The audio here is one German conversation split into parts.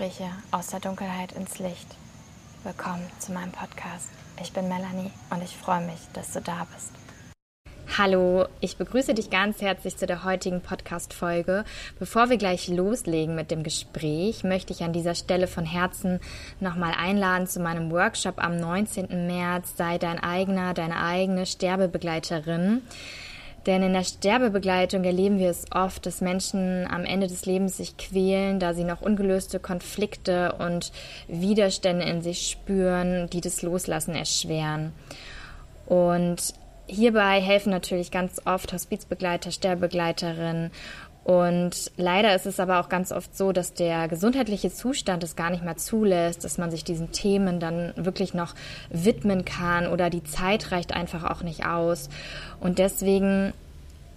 Gespräche aus der Dunkelheit ins Licht. Willkommen zu meinem Podcast. Ich bin Melanie und ich freue mich, dass du da bist. Hallo, ich begrüße dich ganz herzlich zu der heutigen Podcast-Folge. Bevor wir gleich loslegen mit dem Gespräch, möchte ich an dieser Stelle von Herzen nochmal einladen zu meinem Workshop am 19. März. Sei dein eigener, deine eigene Sterbebegleiterin. Denn in der Sterbebegleitung erleben wir es oft, dass Menschen am Ende des Lebens sich quälen, da sie noch ungelöste Konflikte und Widerstände in sich spüren, die das Loslassen erschweren. Und hierbei helfen natürlich ganz oft Hospizbegleiter, Sterbebegleiterinnen und leider ist es aber auch ganz oft so, dass der gesundheitliche Zustand es gar nicht mehr zulässt, dass man sich diesen Themen dann wirklich noch widmen kann oder die Zeit reicht einfach auch nicht aus. Und deswegen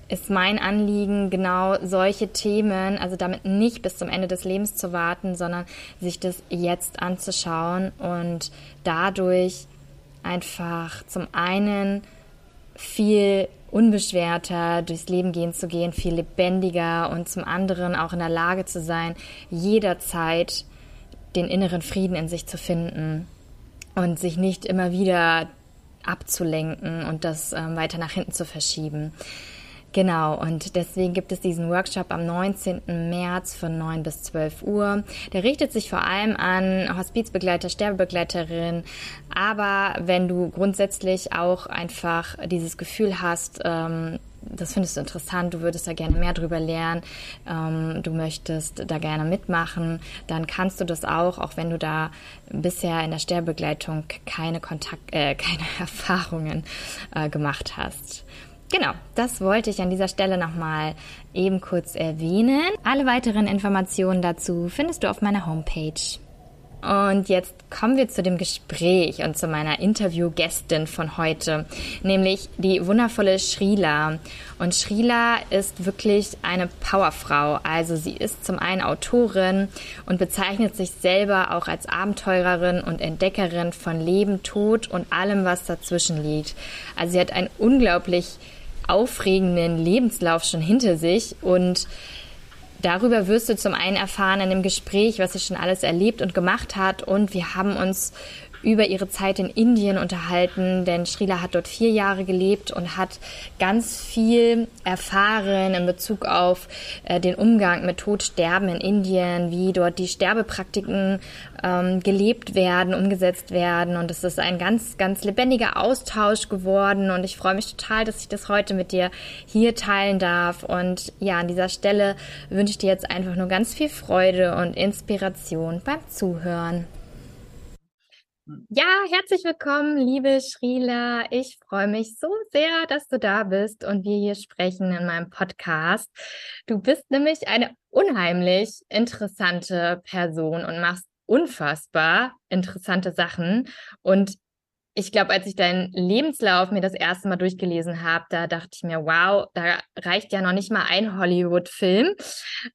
ist mein Anliegen, genau solche Themen, also damit nicht bis zum Ende des Lebens zu warten, sondern sich das jetzt anzuschauen und dadurch einfach zum einen viel unbeschwerter durchs Leben gehen zu gehen, viel lebendiger und zum anderen auch in der Lage zu sein, jederzeit den inneren Frieden in sich zu finden und sich nicht immer wieder abzulenken und das ähm, weiter nach hinten zu verschieben. Genau, und deswegen gibt es diesen Workshop am 19. März von 9 bis 12 Uhr. Der richtet sich vor allem an Hospizbegleiter, Sterbebegleiterinnen, aber wenn du grundsätzlich auch einfach dieses Gefühl hast, ähm, das findest du interessant, du würdest da gerne mehr drüber lernen, ähm, du möchtest da gerne mitmachen, dann kannst du das auch, auch wenn du da bisher in der Sterbebegleitung keine Kontakt, äh, keine Erfahrungen äh, gemacht hast. Genau, das wollte ich an dieser Stelle nochmal eben kurz erwähnen. Alle weiteren Informationen dazu findest du auf meiner Homepage. Und jetzt kommen wir zu dem Gespräch und zu meiner Interviewgästin von heute, nämlich die wundervolle Shrila. Und Shrila ist wirklich eine Powerfrau. Also sie ist zum einen Autorin und bezeichnet sich selber auch als Abenteurerin und Entdeckerin von Leben, Tod und allem, was dazwischen liegt. Also sie hat ein unglaublich aufregenden Lebenslauf schon hinter sich und Darüber wirst du zum einen erfahren in dem Gespräch, was sie schon alles erlebt und gemacht hat. Und wir haben uns über ihre Zeit in Indien unterhalten, denn Srila hat dort vier Jahre gelebt und hat ganz viel erfahren in Bezug auf äh, den Umgang mit Todsterben in Indien, wie dort die Sterbepraktiken ähm, gelebt werden, umgesetzt werden. Und es ist ein ganz, ganz lebendiger Austausch geworden. Und ich freue mich total, dass ich das heute mit dir hier teilen darf. Und ja, an dieser Stelle wünsche ich dir jetzt einfach nur ganz viel Freude und Inspiration beim Zuhören. Ja, herzlich willkommen, liebe Shrila. Ich freue mich so sehr, dass du da bist und wir hier sprechen in meinem Podcast. Du bist nämlich eine unheimlich interessante Person und machst unfassbar interessante Sachen. Und ich glaube, als ich deinen Lebenslauf mir das erste Mal durchgelesen habe, da dachte ich mir, wow, da reicht ja noch nicht mal ein Hollywood-Film.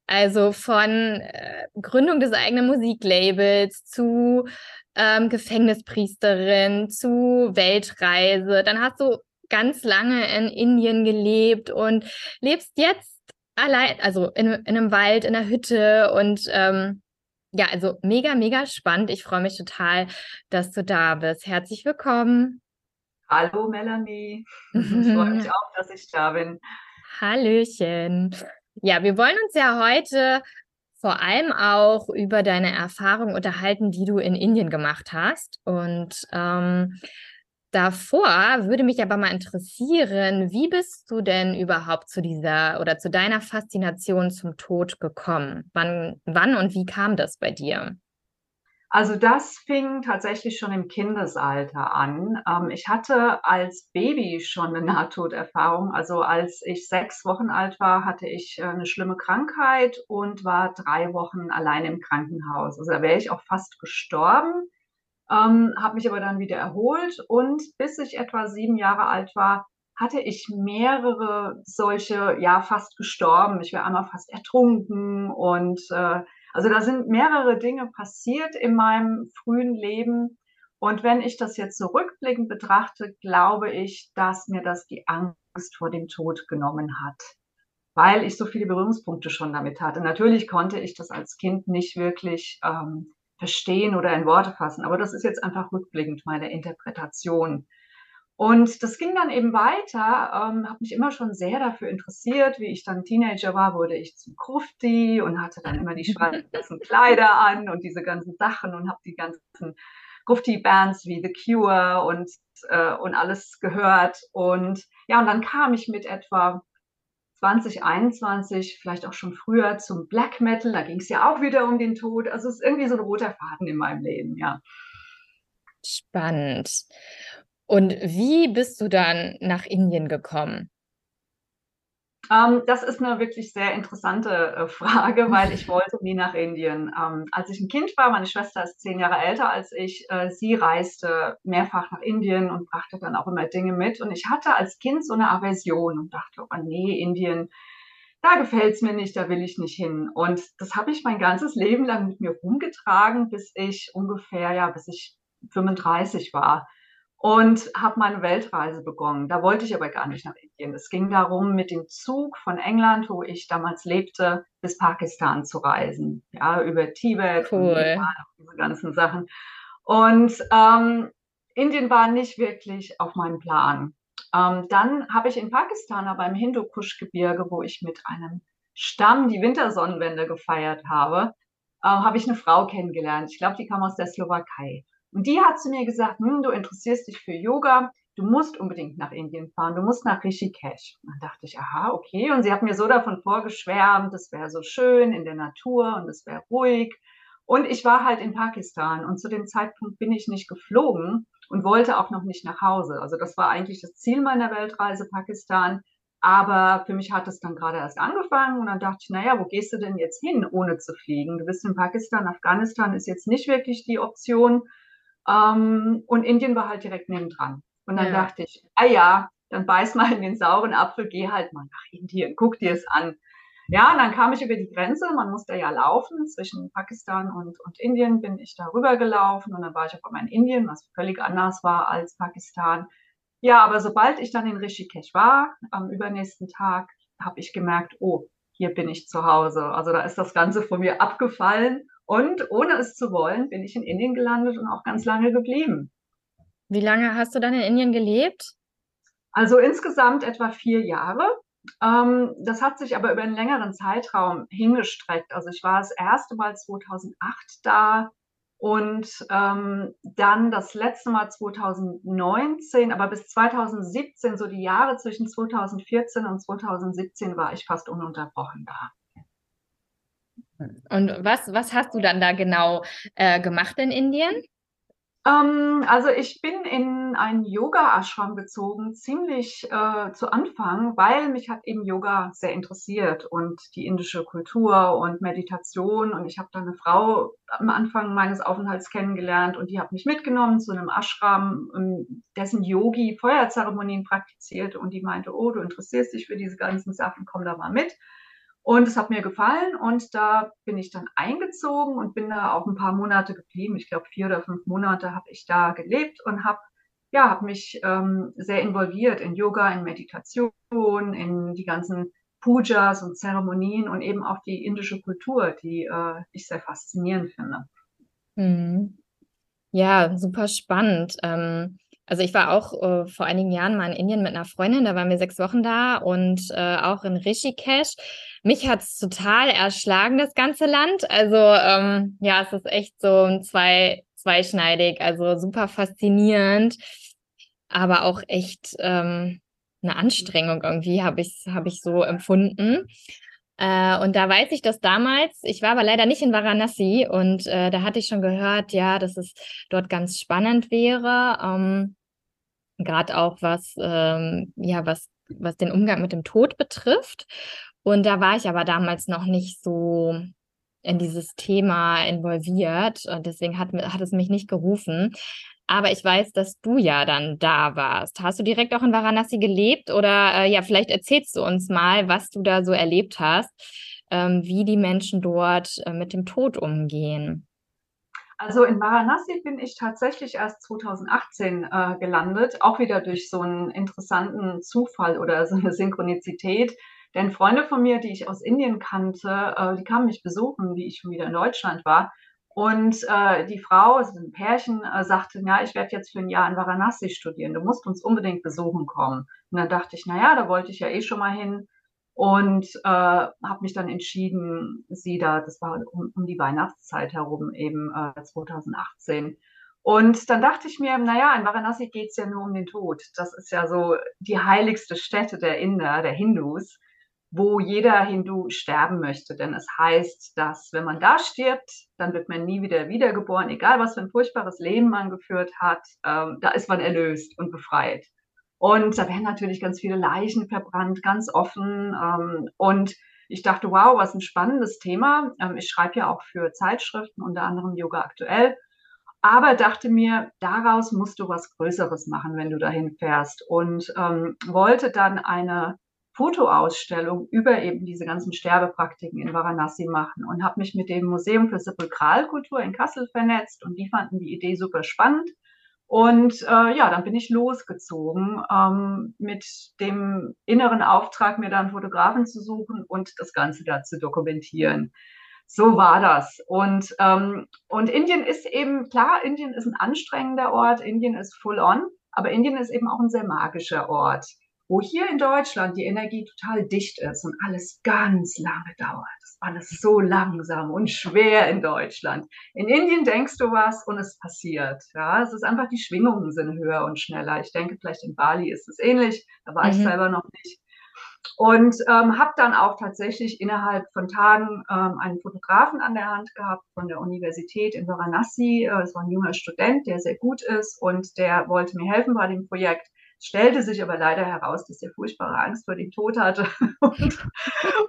Also von äh, Gründung des eigenen Musiklabels zu ähm, Gefängnispriesterin zu Weltreise. Dann hast du ganz lange in Indien gelebt und lebst jetzt allein, also in, in einem Wald, in einer Hütte und ähm, ja, also mega, mega spannend. Ich freue mich total, dass du da bist. Herzlich willkommen. Hallo Melanie. Ich freue mich auch, dass ich da bin. Hallöchen. Ja, wir wollen uns ja heute vor allem auch über deine Erfahrung unterhalten, die du in Indien gemacht hast. Und ähm, davor würde mich aber mal interessieren, wie bist du denn überhaupt zu dieser oder zu deiner Faszination zum Tod gekommen? Wann, wann und wie kam das bei dir? Also das fing tatsächlich schon im Kindesalter an. Ähm, ich hatte als Baby schon eine Nahtoderfahrung. Also als ich sechs Wochen alt war, hatte ich äh, eine schlimme Krankheit und war drei Wochen allein im Krankenhaus. Also da wäre ich auch fast gestorben, ähm, habe mich aber dann wieder erholt und bis ich etwa sieben Jahre alt war, hatte ich mehrere solche, ja, fast gestorben. Ich wäre einmal fast ertrunken und äh, also da sind mehrere Dinge passiert in meinem frühen Leben. Und wenn ich das jetzt zurückblickend betrachte, glaube ich, dass mir das die Angst vor dem Tod genommen hat. weil ich so viele Berührungspunkte schon damit hatte. Natürlich konnte ich das als Kind nicht wirklich ähm, verstehen oder in Worte fassen, aber das ist jetzt einfach rückblickend meine Interpretation. Und das ging dann eben weiter, ähm, habe mich immer schon sehr dafür interessiert. Wie ich dann Teenager war, wurde ich zum Grufti und hatte dann immer die schwarzen Kleider an und diese ganzen Sachen und habe die ganzen Grufti-Bands wie The Cure und, äh, und alles gehört. Und ja, und dann kam ich mit etwa 2021, vielleicht auch schon früher, zum Black Metal. Da ging es ja auch wieder um den Tod. Also es ist irgendwie so ein roter Faden in meinem Leben, ja. Spannend. Und wie bist du dann nach Indien gekommen? Ähm, das ist eine wirklich sehr interessante äh, Frage, weil ich wollte nie nach Indien. Ähm, als ich ein Kind war, meine Schwester ist zehn Jahre älter als ich, äh, sie reiste mehrfach nach Indien und brachte dann auch immer Dinge mit. Und ich hatte als Kind so eine Aversion und dachte, oh nee, Indien, da gefällt es mir nicht, da will ich nicht hin. Und das habe ich mein ganzes Leben lang mit mir rumgetragen, bis ich ungefähr, ja, bis ich 35 war und habe meine Weltreise begonnen. Da wollte ich aber gar nicht nach Indien. Es ging darum, mit dem Zug von England, wo ich damals lebte, bis Pakistan zu reisen. Ja, über Tibet cool. und diese ganzen Sachen. Und ähm, Indien war nicht wirklich auf meinem Plan. Ähm, dann habe ich in Pakistan, aber im Hindukusch-Gebirge, wo ich mit einem Stamm die Wintersonnenwende gefeiert habe, äh, habe ich eine Frau kennengelernt. Ich glaube, die kam aus der Slowakei. Und die hat zu mir gesagt, hm, du interessierst dich für Yoga, du musst unbedingt nach Indien fahren, du musst nach Rishikesh. Und dann dachte ich, aha, okay. Und sie hat mir so davon vorgeschwärmt, das wäre so schön in der Natur und es wäre ruhig. Und ich war halt in Pakistan und zu dem Zeitpunkt bin ich nicht geflogen und wollte auch noch nicht nach Hause. Also das war eigentlich das Ziel meiner Weltreise Pakistan. Aber für mich hat es dann gerade erst angefangen und dann dachte ich, naja, wo gehst du denn jetzt hin, ohne zu fliegen? Du bist in Pakistan, Afghanistan ist jetzt nicht wirklich die Option. Ähm, und Indien war halt direkt nebendran. Und dann ja. dachte ich, ah ja, dann beiß mal in den sauren Apfel, geh halt mal nach Indien, guck dir es an. Ja, und dann kam ich über die Grenze, man musste ja laufen, zwischen Pakistan und, und Indien bin ich da rübergelaufen und dann war ich auf einmal in Indien, was völlig anders war als Pakistan. Ja, aber sobald ich dann in Rishikesh war, am übernächsten Tag, habe ich gemerkt, oh, hier bin ich zu Hause. Also da ist das Ganze von mir abgefallen und ohne es zu wollen, bin ich in Indien gelandet und auch ganz lange geblieben. Wie lange hast du dann in Indien gelebt? Also insgesamt etwa vier Jahre. Ähm, das hat sich aber über einen längeren Zeitraum hingestreckt. Also ich war das erste Mal 2008 da und ähm, dann das letzte Mal 2019, aber bis 2017, so die Jahre zwischen 2014 und 2017, war ich fast ununterbrochen da. Und was, was hast du dann da genau äh, gemacht in Indien? Ähm, also ich bin in einen Yoga-Ashram gezogen, ziemlich äh, zu Anfang, weil mich hat eben Yoga sehr interessiert und die indische Kultur und Meditation. Und ich habe da eine Frau am Anfang meines Aufenthalts kennengelernt und die hat mich mitgenommen zu einem Ashram, ähm, dessen Yogi Feuerzeremonien praktiziert und die meinte, oh, du interessierst dich für diese ganzen Sachen, komm da mal mit. Und es hat mir gefallen und da bin ich dann eingezogen und bin da auch ein paar Monate geblieben. Ich glaube, vier oder fünf Monate habe ich da gelebt und habe ja, habe mich ähm, sehr involviert in Yoga, in Meditation, in die ganzen Pujas und Zeremonien und eben auch die indische Kultur, die äh, ich sehr faszinierend finde. Mhm. Ja, super spannend. Ähm, also ich war auch äh, vor einigen Jahren mal in Indien mit einer Freundin, da waren wir sechs Wochen da und äh, auch in Rishikesh. Mich hat es total erschlagen, das ganze Land. Also ähm, ja, es ist echt so zwei, zweischneidig, also super faszinierend, aber auch echt ähm, eine Anstrengung irgendwie, habe ich, hab ich so empfunden. Äh, und da weiß ich, dass damals, ich war aber leider nicht in Varanasi und äh, da hatte ich schon gehört, ja, dass es dort ganz spannend wäre. Ähm, Gerade auch was, ähm, ja, was, was den Umgang mit dem Tod betrifft. Und da war ich aber damals noch nicht so in dieses Thema involviert. Und deswegen hat, hat es mich nicht gerufen. Aber ich weiß, dass du ja dann da warst. Hast du direkt auch in Varanasi gelebt? Oder äh, ja, vielleicht erzählst du uns mal, was du da so erlebt hast, ähm, wie die Menschen dort äh, mit dem Tod umgehen. Also in Varanasi bin ich tatsächlich erst 2018 äh, gelandet, auch wieder durch so einen interessanten Zufall oder so eine Synchronizität. Denn Freunde von mir, die ich aus Indien kannte, äh, die kamen mich besuchen, wie ich schon wieder in Deutschland war. Und äh, die Frau, also ein Pärchen, äh, sagte, ja, ich werde jetzt für ein Jahr in Varanasi studieren. Du musst uns unbedingt besuchen kommen. Und dann dachte ich, na ja, da wollte ich ja eh schon mal hin und äh, habe mich dann entschieden, sie da, das war um, um die Weihnachtszeit herum, eben äh, 2018. Und dann dachte ich mir, naja, in Varanasi geht es ja nur um den Tod. Das ist ja so die heiligste Stätte der Inder, der Hindus wo jeder Hindu sterben möchte. Denn es heißt, dass wenn man da stirbt, dann wird man nie wieder wiedergeboren, egal was für ein furchtbares Leben man geführt hat, ähm, da ist man erlöst und befreit. Und da werden natürlich ganz viele Leichen verbrannt, ganz offen. Ähm, und ich dachte, wow, was ein spannendes Thema. Ähm, ich schreibe ja auch für Zeitschriften, unter anderem Yoga aktuell. Aber dachte mir, daraus musst du was Größeres machen, wenn du dahin fährst. Und ähm, wollte dann eine Fotoausstellung über eben diese ganzen Sterbepraktiken in Varanasi machen und habe mich mit dem Museum für Sepulkralkultur in Kassel vernetzt und die fanden die Idee super spannend. Und äh, ja, dann bin ich losgezogen ähm, mit dem inneren Auftrag, mir dann Fotografen zu suchen und das Ganze da zu dokumentieren. So war das. Und, ähm, und Indien ist eben, klar, Indien ist ein anstrengender Ort, Indien ist full on, aber Indien ist eben auch ein sehr magischer Ort wo hier in Deutschland die Energie total dicht ist und alles ganz lange dauert. Das ist alles so langsam und schwer in Deutschland. In Indien denkst du was und es passiert. Ja, es ist einfach, die Schwingungen sind höher und schneller. Ich denke, vielleicht in Bali ist es ähnlich. Da war mhm. ich selber noch nicht. Und ähm, habe dann auch tatsächlich innerhalb von Tagen ähm, einen Fotografen an der Hand gehabt von der Universität in Varanasi. Äh, es war ein junger Student, der sehr gut ist und der wollte mir helfen bei dem Projekt stellte sich aber leider heraus, dass er furchtbare Angst vor dem Tod hatte. und,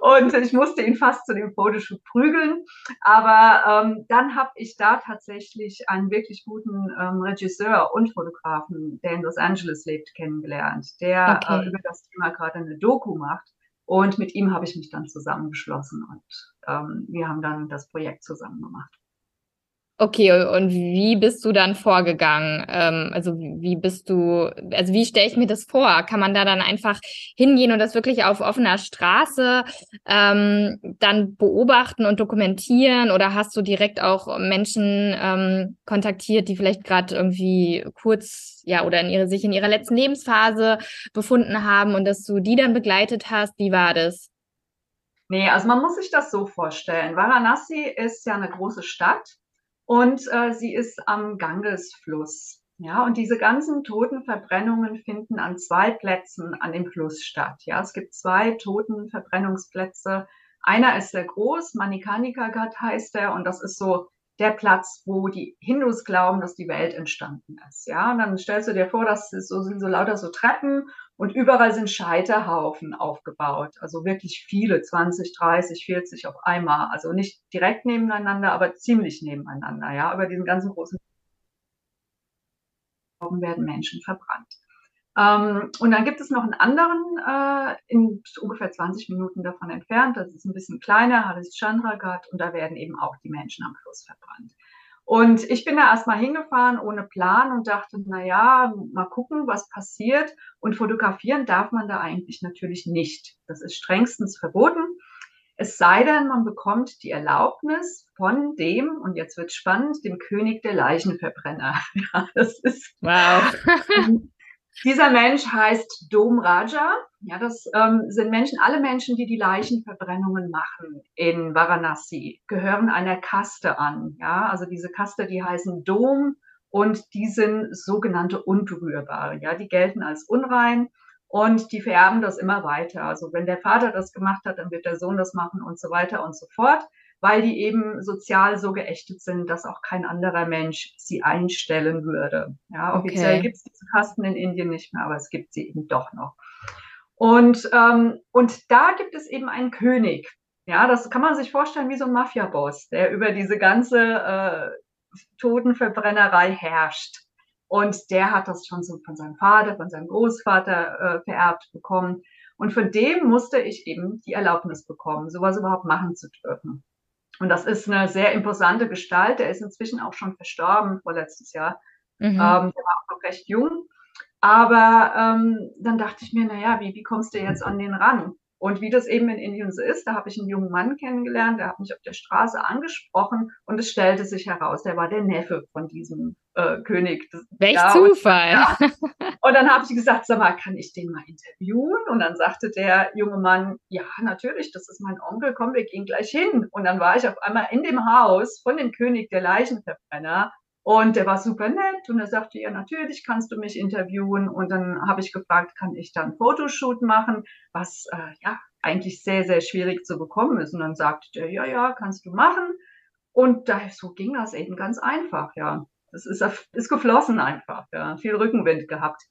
und, ich musste ihn fast zu dem Fotoshoot prügeln. Aber ähm, dann habe ich da tatsächlich einen wirklich guten ähm, Regisseur und Fotografen, der in Los Angeles lebt, kennengelernt, der okay. äh, über das Thema gerade eine Doku macht. Und mit ihm habe ich mich dann zusammengeschlossen und ähm, wir haben dann das Projekt zusammen gemacht. Okay, und wie bist du dann vorgegangen? Ähm, also wie bist du, also wie stelle ich mir das vor? Kann man da dann einfach hingehen und das wirklich auf offener Straße ähm, dann beobachten und dokumentieren? Oder hast du direkt auch Menschen ähm, kontaktiert, die vielleicht gerade irgendwie kurz, ja, oder in ihre, sich in ihrer letzten Lebensphase befunden haben und dass du die dann begleitet hast? Wie war das? Nee, also man muss sich das so vorstellen. Varanasi ist ja eine große Stadt und äh, sie ist am Gangesfluss. Ja, und diese ganzen Totenverbrennungen finden an zwei Plätzen an dem Fluss statt. Ja, es gibt zwei Totenverbrennungsplätze. Einer ist sehr groß, Manikanika Ghat heißt er, und das ist so der Platz, wo die Hindus glauben, dass die Welt entstanden ist. Ja, und dann stellst du dir vor, dass so sind so lauter so Treppen und überall sind Scheiterhaufen aufgebaut. Also wirklich viele, 20, 30, 40 auf einmal. Also nicht direkt nebeneinander, aber ziemlich nebeneinander. Ja, über diesen ganzen großen werden Menschen verbrannt. Ähm, und dann gibt es noch einen anderen, äh, in ungefähr 20 Minuten davon entfernt, das ist ein bisschen kleiner, Haris Chandragat, und da werden eben auch die Menschen am Fluss verbrannt. Und ich bin da erstmal hingefahren ohne Plan und dachte, na ja, mal gucken, was passiert. Und fotografieren darf man da eigentlich natürlich nicht. Das ist strengstens verboten. Es sei denn, man bekommt die Erlaubnis von dem, und jetzt wird spannend, dem König der Leichenverbrenner. Ja, das ist wow. Dieser Mensch heißt Dom Raja. Ja, das ähm, sind Menschen, alle Menschen, die die Leichenverbrennungen machen in Varanasi, gehören einer Kaste an. Ja, also diese Kaste, die heißen Dom und die sind sogenannte Unberührbare. Ja, die gelten als unrein und die vererben das immer weiter. Also wenn der Vater das gemacht hat, dann wird der Sohn das machen und so weiter und so fort weil die eben sozial so geächtet sind, dass auch kein anderer Mensch sie einstellen würde. Ja, offiziell okay. gibt es diese Kasten in Indien nicht mehr, aber es gibt sie eben doch noch. Und, ähm, und da gibt es eben einen König. Ja, das kann man sich vorstellen wie so ein Mafia-Boss, der über diese ganze äh, Totenverbrennerei herrscht. Und der hat das schon so von seinem Vater, von seinem Großvater äh, vererbt bekommen. Und von dem musste ich eben die Erlaubnis bekommen, sowas überhaupt machen zu dürfen. Und das ist eine sehr imposante Gestalt. Der ist inzwischen auch schon verstorben, vorletztes Jahr. Mhm. Ähm, der war auch noch recht jung. Aber ähm, dann dachte ich mir, naja, wie, wie kommst du jetzt an den ran? Und wie das eben in Indien so ist, da habe ich einen jungen Mann kennengelernt, der hat mich auf der Straße angesprochen und es stellte sich heraus, der war der Neffe von diesem äh, König. Welch ja, Zufall. Und, ja. und dann habe ich gesagt, sag mal, kann ich den mal interviewen? Und dann sagte der junge Mann, ja, natürlich, das ist mein Onkel, komm, wir gehen gleich hin. Und dann war ich auf einmal in dem Haus von dem König der Leichenverbrenner und der war super nett und er sagte, ja, natürlich kannst du mich interviewen. Und dann habe ich gefragt, kann ich dann Fotoshoot machen, was äh, ja eigentlich sehr, sehr schwierig zu bekommen ist. Und dann sagte der, ja, ja, kannst du machen. Und da, so ging das eben ganz einfach, ja. Das ist, ist geflossen einfach, ja. Viel Rückenwind gehabt.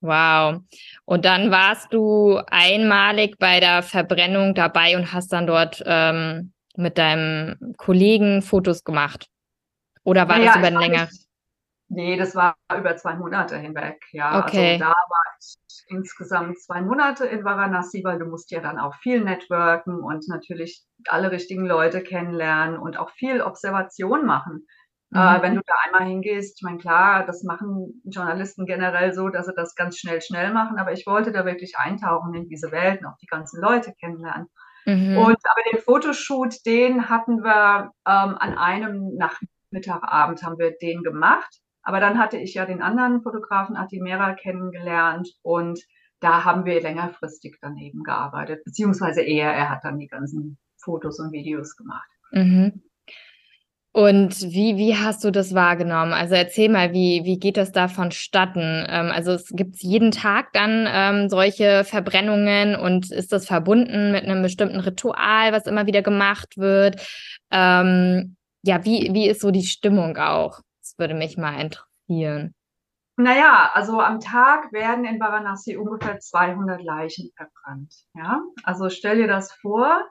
Wow. Und dann warst du einmalig bei der Verbrennung dabei und hast dann dort ähm, mit deinem Kollegen Fotos gemacht. Oder war naja, das über länger? Nee, das war über zwei Monate hinweg, ja. Also okay. Also da war ich insgesamt zwei Monate in Varanasi, weil du musst ja dann auch viel networken und natürlich alle richtigen Leute kennenlernen und auch viel Observation machen. Äh, mhm. Äh, wenn du da einmal hingehst, ich meine, klar, das machen Journalisten generell so, dass sie das ganz schnell, schnell machen, aber ich wollte da wirklich eintauchen in diese Welt und auch die ganzen Leute kennenlernen. Mhm. Und aber den Fotoshoot, den hatten wir ähm, an einem Nachmittag Mittagabend haben wir den gemacht. Aber dann hatte ich ja den anderen Fotografen Atimera kennengelernt und da haben wir längerfristig daneben gearbeitet, beziehungsweise er, er hat dann die ganzen Fotos und Videos gemacht. Mhm. Und wie, wie hast du das wahrgenommen? Also erzähl mal, wie, wie geht das da vonstatten? Ähm, also es gibt jeden Tag dann ähm, solche Verbrennungen und ist das verbunden mit einem bestimmten Ritual, was immer wieder gemacht wird? Ähm, ja, wie, wie ist so die Stimmung auch? Das würde mich mal interessieren. Naja, also am Tag werden in Varanasi ungefähr 200 Leichen verbrannt. Ja, also stell dir das vor,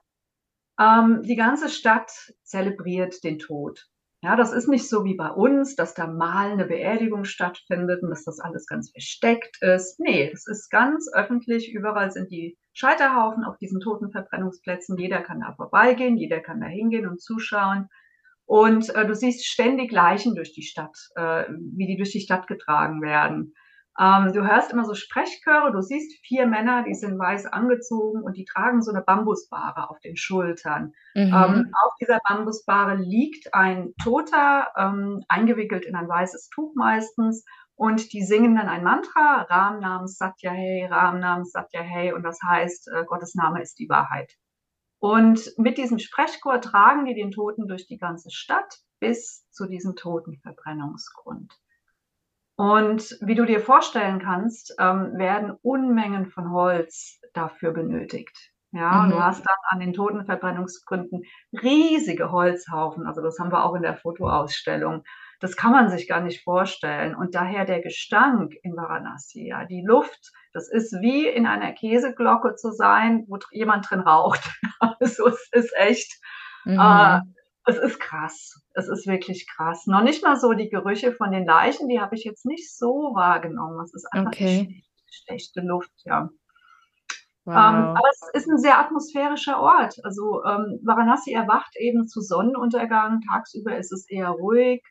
ähm, die ganze Stadt zelebriert den Tod. Ja, das ist nicht so wie bei uns, dass da mal eine Beerdigung stattfindet und dass das alles ganz versteckt ist. Nee, es ist ganz öffentlich. Überall sind die Scheiterhaufen auf diesen toten Verbrennungsplätzen. Jeder kann da vorbeigehen, jeder kann da hingehen und zuschauen. Und äh, du siehst ständig Leichen durch die Stadt, äh, wie die durch die Stadt getragen werden. Ähm, du hörst immer so Sprechchöre, du siehst vier Männer, die sind weiß angezogen und die tragen so eine Bambusbahre auf den Schultern. Mhm. Ähm, auf dieser Bambusbahre liegt ein Toter, ähm, eingewickelt in ein weißes Tuch meistens. Und die singen dann ein Mantra, Ram Nam Satya Hey, Ram Nam Satya Hey. Und das heißt, äh, Gottes Name ist die Wahrheit. Und mit diesem Sprechchor tragen die den Toten durch die ganze Stadt bis zu diesem Totenverbrennungsgrund. Und wie du dir vorstellen kannst, ähm, werden Unmengen von Holz dafür benötigt. Ja, mhm. du hast dann an den Totenverbrennungsgründen riesige Holzhaufen. Also das haben wir auch in der Fotoausstellung. Das kann man sich gar nicht vorstellen. Und daher der Gestank in Varanasi, ja, die Luft, das ist wie in einer Käseglocke zu sein, wo jemand drin raucht. also es ist echt, mhm. äh, es ist krass. Es ist wirklich krass. Noch nicht mal so die Gerüche von den Leichen, die habe ich jetzt nicht so wahrgenommen. Es ist einfach okay. schlechte, Luft, ja. Wow. Ähm, aber es ist ein sehr atmosphärischer Ort. Also ähm, Varanasi erwacht eben zu Sonnenuntergang. Tagsüber ist es eher ruhig.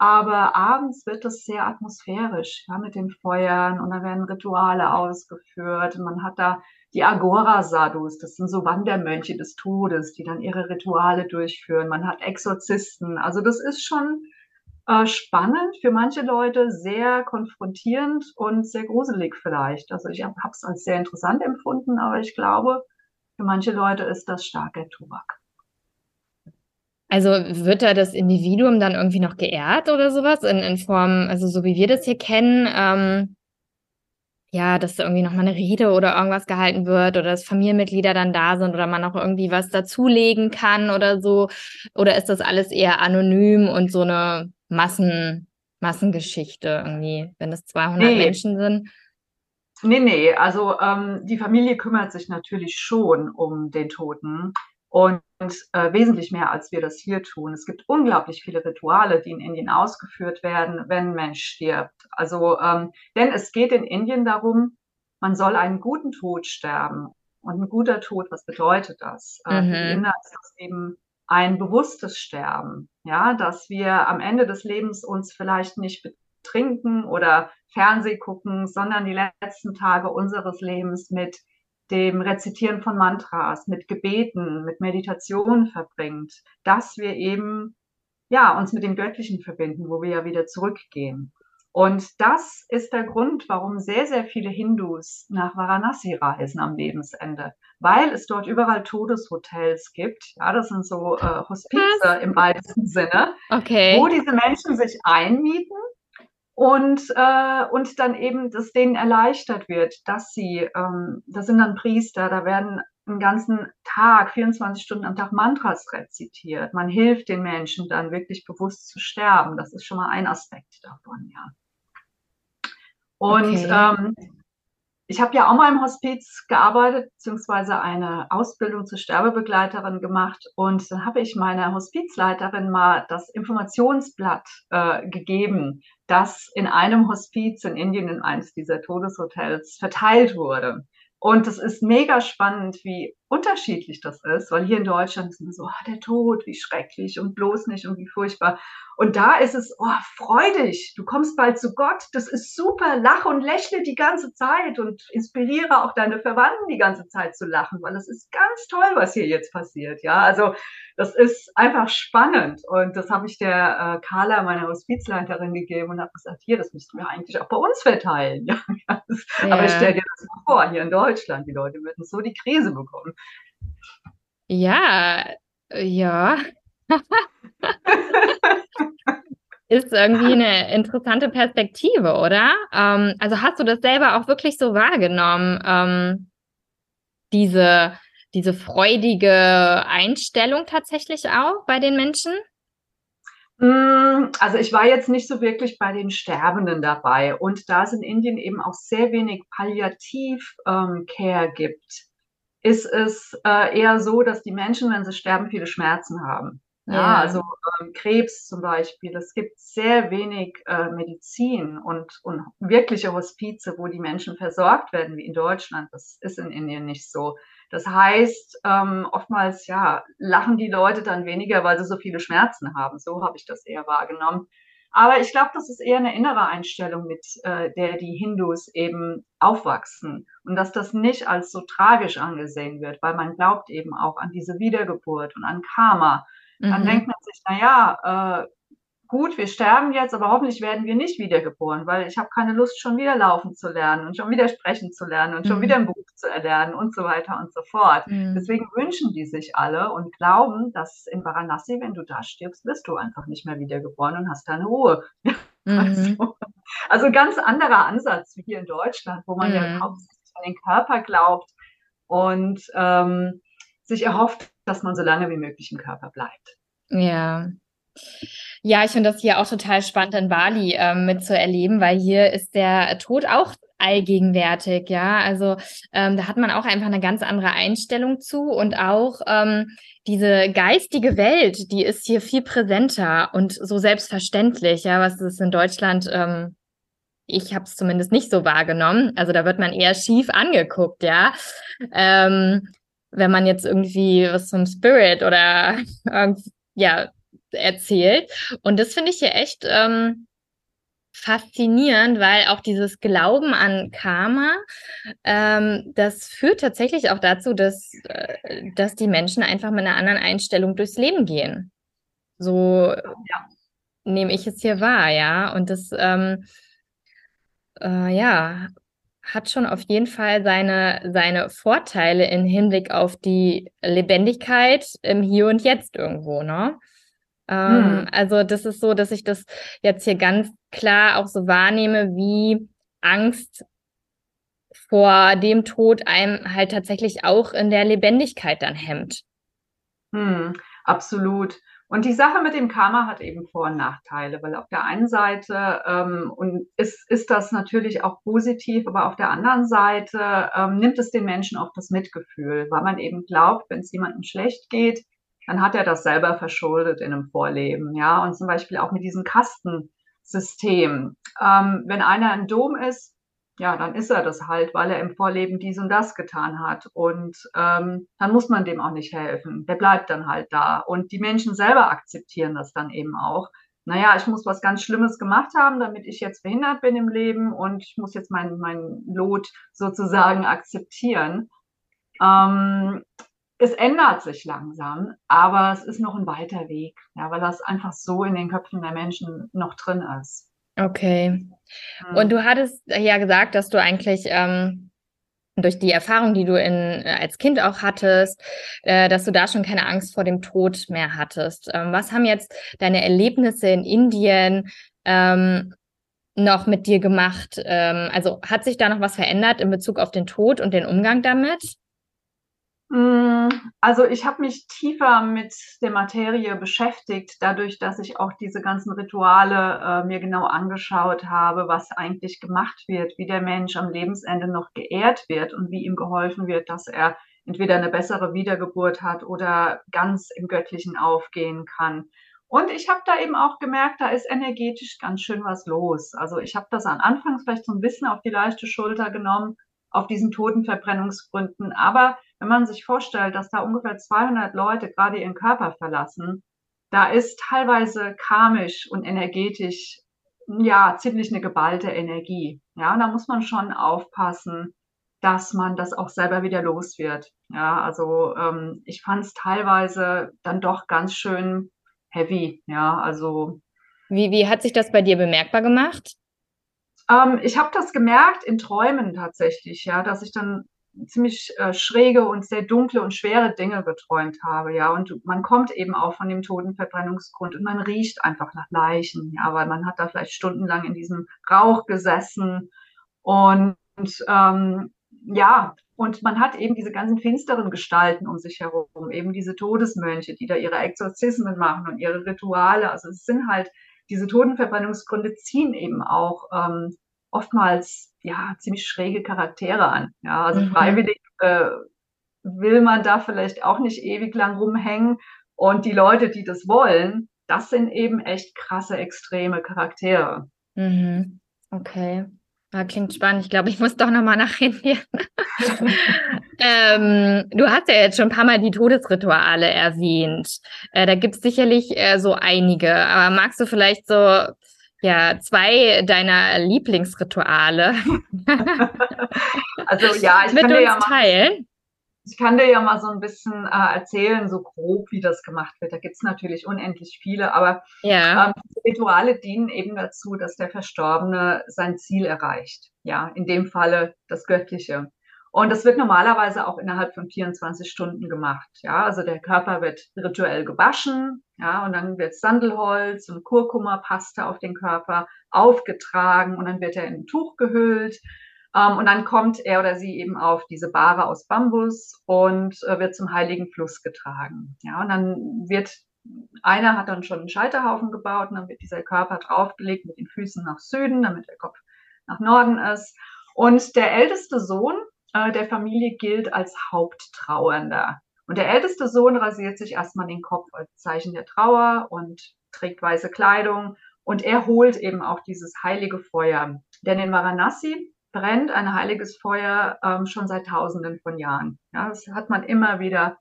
Aber abends wird es sehr atmosphärisch, ja, mit den Feuern und da werden Rituale ausgeführt. Und man hat da die Agora-Sadhus, das sind so Wandermönche des Todes, die dann ihre Rituale durchführen. Man hat Exorzisten. Also das ist schon äh, spannend, für manche Leute sehr konfrontierend und sehr gruselig vielleicht. Also ich habe es als sehr interessant empfunden, aber ich glaube, für manche Leute ist das starker Tobak. Also wird da das Individuum dann irgendwie noch geehrt oder sowas in, in Form, also so wie wir das hier kennen, ähm, ja, dass da irgendwie nochmal eine Rede oder irgendwas gehalten wird oder dass Familienmitglieder dann da sind oder man auch irgendwie was dazulegen kann oder so? Oder ist das alles eher anonym und so eine Massen, Massengeschichte irgendwie, wenn es 200 nee. Menschen sind? Nee, nee, also ähm, die Familie kümmert sich natürlich schon um den Toten und äh, wesentlich mehr, als wir das hier tun. Es gibt unglaublich viele Rituale, die in Indien ausgeführt werden, wenn ein Mensch stirbt. Also, ähm, denn es geht in Indien darum, man soll einen guten Tod sterben. Und ein guter Tod, was bedeutet das? Äh, mhm. Für die Inder ist das eben ein bewusstes Sterben. Ja, dass wir am Ende des Lebens uns vielleicht nicht betrinken oder Fernseh gucken, sondern die letzten Tage unseres Lebens mit dem Rezitieren von Mantras, mit Gebeten, mit Meditation verbringt, dass wir eben ja, uns mit dem Göttlichen verbinden, wo wir ja wieder zurückgehen. Und das ist der Grund, warum sehr, sehr viele Hindus nach Varanasi reisen am Lebensende, weil es dort überall Todeshotels gibt. Ja, das sind so äh, Hospize im weitesten Sinne, okay. wo diese Menschen sich einmieten und, äh, und dann eben, dass denen erleichtert wird, dass sie, ähm, das sind dann Priester, da werden einen ganzen Tag, 24 Stunden am Tag Mantras rezitiert. Man hilft den Menschen dann wirklich bewusst zu sterben. Das ist schon mal ein Aspekt davon, ja. Und okay. ähm, ich habe ja auch mal im Hospiz gearbeitet, beziehungsweise eine Ausbildung zur Sterbebegleiterin gemacht. Und dann habe ich meiner Hospizleiterin mal das Informationsblatt äh, gegeben, das in einem Hospiz in Indien in eines dieser Todeshotels verteilt wurde. Und es ist mega spannend, wie unterschiedlich das ist, weil hier in Deutschland ist immer so, ah, der Tod, wie schrecklich und bloß nicht und wie furchtbar. Und da ist es, oh, freu dich, du kommst bald zu Gott, das ist super, lach und lächle die ganze Zeit und inspiriere auch deine Verwandten die ganze Zeit zu lachen, weil es ist ganz toll, was hier jetzt passiert. Ja, also das ist einfach spannend und das habe ich der äh, Carla, meiner Hospizleiterin, gegeben und habe gesagt, hier, das müssten wir eigentlich auch bei uns verteilen. Ja, ja. Aber stell dir das mal vor, hier in Deutschland, die Leute würden so die Krise bekommen. Ja, ja. Ist irgendwie eine interessante Perspektive, oder? Ähm, also hast du das selber auch wirklich so wahrgenommen, ähm, diese, diese freudige Einstellung tatsächlich auch bei den Menschen? Hm, also ich war jetzt nicht so wirklich bei den Sterbenden dabei und da es in Indien eben auch sehr wenig Palliativ-Care ähm, gibt, ist es äh, eher so, dass die Menschen, wenn sie sterben, viele Schmerzen haben. Ja, also ähm, Krebs zum Beispiel. Es gibt sehr wenig äh, Medizin und, und wirkliche Hospize, wo die Menschen versorgt werden, wie in Deutschland. Das ist in Indien nicht so. Das heißt, ähm, oftmals ja, lachen die Leute dann weniger, weil sie so viele Schmerzen haben. So habe ich das eher wahrgenommen. Aber ich glaube, das ist eher eine innere Einstellung, mit äh, der die Hindus eben aufwachsen. Und dass das nicht als so tragisch angesehen wird, weil man glaubt eben auch an diese Wiedergeburt und an Karma. Dann mhm. denkt man sich, na ja, äh, gut, wir sterben jetzt, aber hoffentlich werden wir nicht wiedergeboren, weil ich habe keine Lust, schon wieder laufen zu lernen und schon wieder sprechen zu lernen und mhm. schon wieder ein Buch zu erlernen und so weiter und so fort. Mhm. Deswegen wünschen die sich alle und glauben, dass in Varanasi, wenn du da stirbst, bist du einfach nicht mehr wiedergeboren und hast deine Ruhe. Mhm. Also, also, ganz anderer Ansatz wie hier in Deutschland, wo man ja mhm. hauptsächlich an den Körper glaubt und ähm, sich erhofft, dass man so lange wie möglich im Körper bleibt. Ja. Ja, ich finde das hier auch total spannend in Bali ähm, mitzuerleben, weil hier ist der Tod auch allgegenwärtig, ja. Also ähm, da hat man auch einfach eine ganz andere Einstellung zu und auch ähm, diese geistige Welt, die ist hier viel präsenter und so selbstverständlich, ja, was ist in Deutschland, ähm, ich habe es zumindest nicht so wahrgenommen. Also da wird man eher schief angeguckt, ja. Ähm, wenn man jetzt irgendwie was vom Spirit oder ja, erzählt. Und das finde ich hier echt ähm, faszinierend, weil auch dieses Glauben an Karma, ähm, das führt tatsächlich auch dazu, dass, äh, dass die Menschen einfach mit einer anderen Einstellung durchs Leben gehen. So ja. nehme ich es hier wahr, ja. Und das, ähm, äh, ja, hat schon auf jeden Fall seine, seine Vorteile im Hinblick auf die Lebendigkeit im Hier und Jetzt irgendwo, ne? Ähm, hm. Also das ist so, dass ich das jetzt hier ganz klar auch so wahrnehme, wie Angst vor dem Tod einem halt tatsächlich auch in der Lebendigkeit dann hemmt. Hm, absolut. Und die Sache mit dem Karma hat eben Vor- und Nachteile, weil auf der einen Seite ähm, und ist, ist das natürlich auch positiv, aber auf der anderen Seite ähm, nimmt es den Menschen auch das Mitgefühl, weil man eben glaubt, wenn es jemandem schlecht geht, dann hat er das selber verschuldet in einem Vorleben. Ja, und zum Beispiel auch mit diesem Kastensystem. Ähm, wenn einer ein Dom ist, ja, dann ist er das halt, weil er im Vorleben dies und das getan hat. Und ähm, dann muss man dem auch nicht helfen. Der bleibt dann halt da. Und die Menschen selber akzeptieren das dann eben auch. Naja, ich muss was ganz Schlimmes gemacht haben, damit ich jetzt behindert bin im Leben und ich muss jetzt mein, mein Lot sozusagen akzeptieren. Ähm, es ändert sich langsam, aber es ist noch ein weiter Weg, ja, weil das einfach so in den Köpfen der Menschen noch drin ist. Okay. Hm. Und du hattest ja gesagt, dass du eigentlich ähm, durch die Erfahrung, die du in, als Kind auch hattest, äh, dass du da schon keine Angst vor dem Tod mehr hattest. Ähm, was haben jetzt deine Erlebnisse in Indien ähm, noch mit dir gemacht? Ähm, also hat sich da noch was verändert in Bezug auf den Tod und den Umgang damit? Hm, also ich habe mich tiefer mit der Materie beschäftigt, dadurch, dass ich auch diese ganzen Rituale äh, mir genau angeschaut habe, was eigentlich gemacht wird, wie der Mensch am Lebensende noch geehrt wird und wie ihm geholfen wird, dass er entweder eine bessere Wiedergeburt hat oder ganz im Göttlichen aufgehen kann. Und ich habe da eben auch gemerkt, da ist energetisch ganz schön was los. Also ich habe das am Anfang vielleicht so ein bisschen auf die leichte Schulter genommen, auf diesen Totenverbrennungsgründen, aber wenn man sich vorstellt, dass da ungefähr 200 Leute gerade ihren Körper verlassen, da ist teilweise karmisch und energetisch ja ziemlich eine geballte Energie. Ja, und da muss man schon aufpassen, dass man das auch selber wieder los wird. Ja, also ähm, ich fand es teilweise dann doch ganz schön heavy. Ja, also wie, wie hat sich das bei dir bemerkbar gemacht? Ähm, ich habe das gemerkt in Träumen tatsächlich, ja, dass ich dann ziemlich äh, schräge und sehr dunkle und schwere Dinge geträumt habe, ja. Und man kommt eben auch von dem Totenverbrennungsgrund und man riecht einfach nach Leichen, ja, weil man hat da vielleicht stundenlang in diesem Rauch gesessen und ähm, ja, und man hat eben diese ganzen finsteren Gestalten um sich herum, eben diese Todesmönche, die da ihre Exorzismen machen und ihre Rituale. Also es sind halt diese Totenverbrennungsgründe ziehen eben auch ähm, oftmals ja ziemlich schräge Charaktere an. Ja, also mhm. freiwillig äh, will man da vielleicht auch nicht ewig lang rumhängen. Und die Leute, die das wollen, das sind eben echt krasse, extreme Charaktere. Mhm. Okay. Ja, klingt spannend. Ich glaube, ich muss doch nochmal nach Indien. ähm, du hast ja jetzt schon ein paar Mal die Todesrituale erwähnt. Äh, da gibt es sicherlich äh, so einige. Aber magst du vielleicht so ja, zwei deiner Lieblingsrituale. also ja, ich Mit kann dir ja mal, teilen. Ich kann dir ja mal so ein bisschen äh, erzählen, so grob, wie das gemacht wird. Da gibt es natürlich unendlich viele, aber ja. ähm, Rituale dienen eben dazu, dass der Verstorbene sein Ziel erreicht. Ja, in dem Falle das Göttliche. Und das wird normalerweise auch innerhalb von 24 Stunden gemacht. Ja, also der Körper wird rituell gewaschen, ja, und dann wird Sandelholz und Kurkuma-Paste auf den Körper aufgetragen und dann wird er in ein Tuch gehüllt. Ähm, und dann kommt er oder sie eben auf diese Bahre aus Bambus und äh, wird zum heiligen Fluss getragen. Ja, und dann wird einer hat dann schon einen Scheiterhaufen gebaut und dann wird dieser Körper draufgelegt mit den Füßen nach Süden, damit der Kopf nach Norden ist. Und der älteste Sohn äh, der Familie gilt als Haupttrauernder. Und der älteste Sohn rasiert sich erstmal den Kopf als Zeichen der Trauer und trägt weiße Kleidung. Und er holt eben auch dieses heilige Feuer. Denn in Varanasi brennt ein heiliges Feuer ähm, schon seit Tausenden von Jahren. Ja, das hat man immer wieder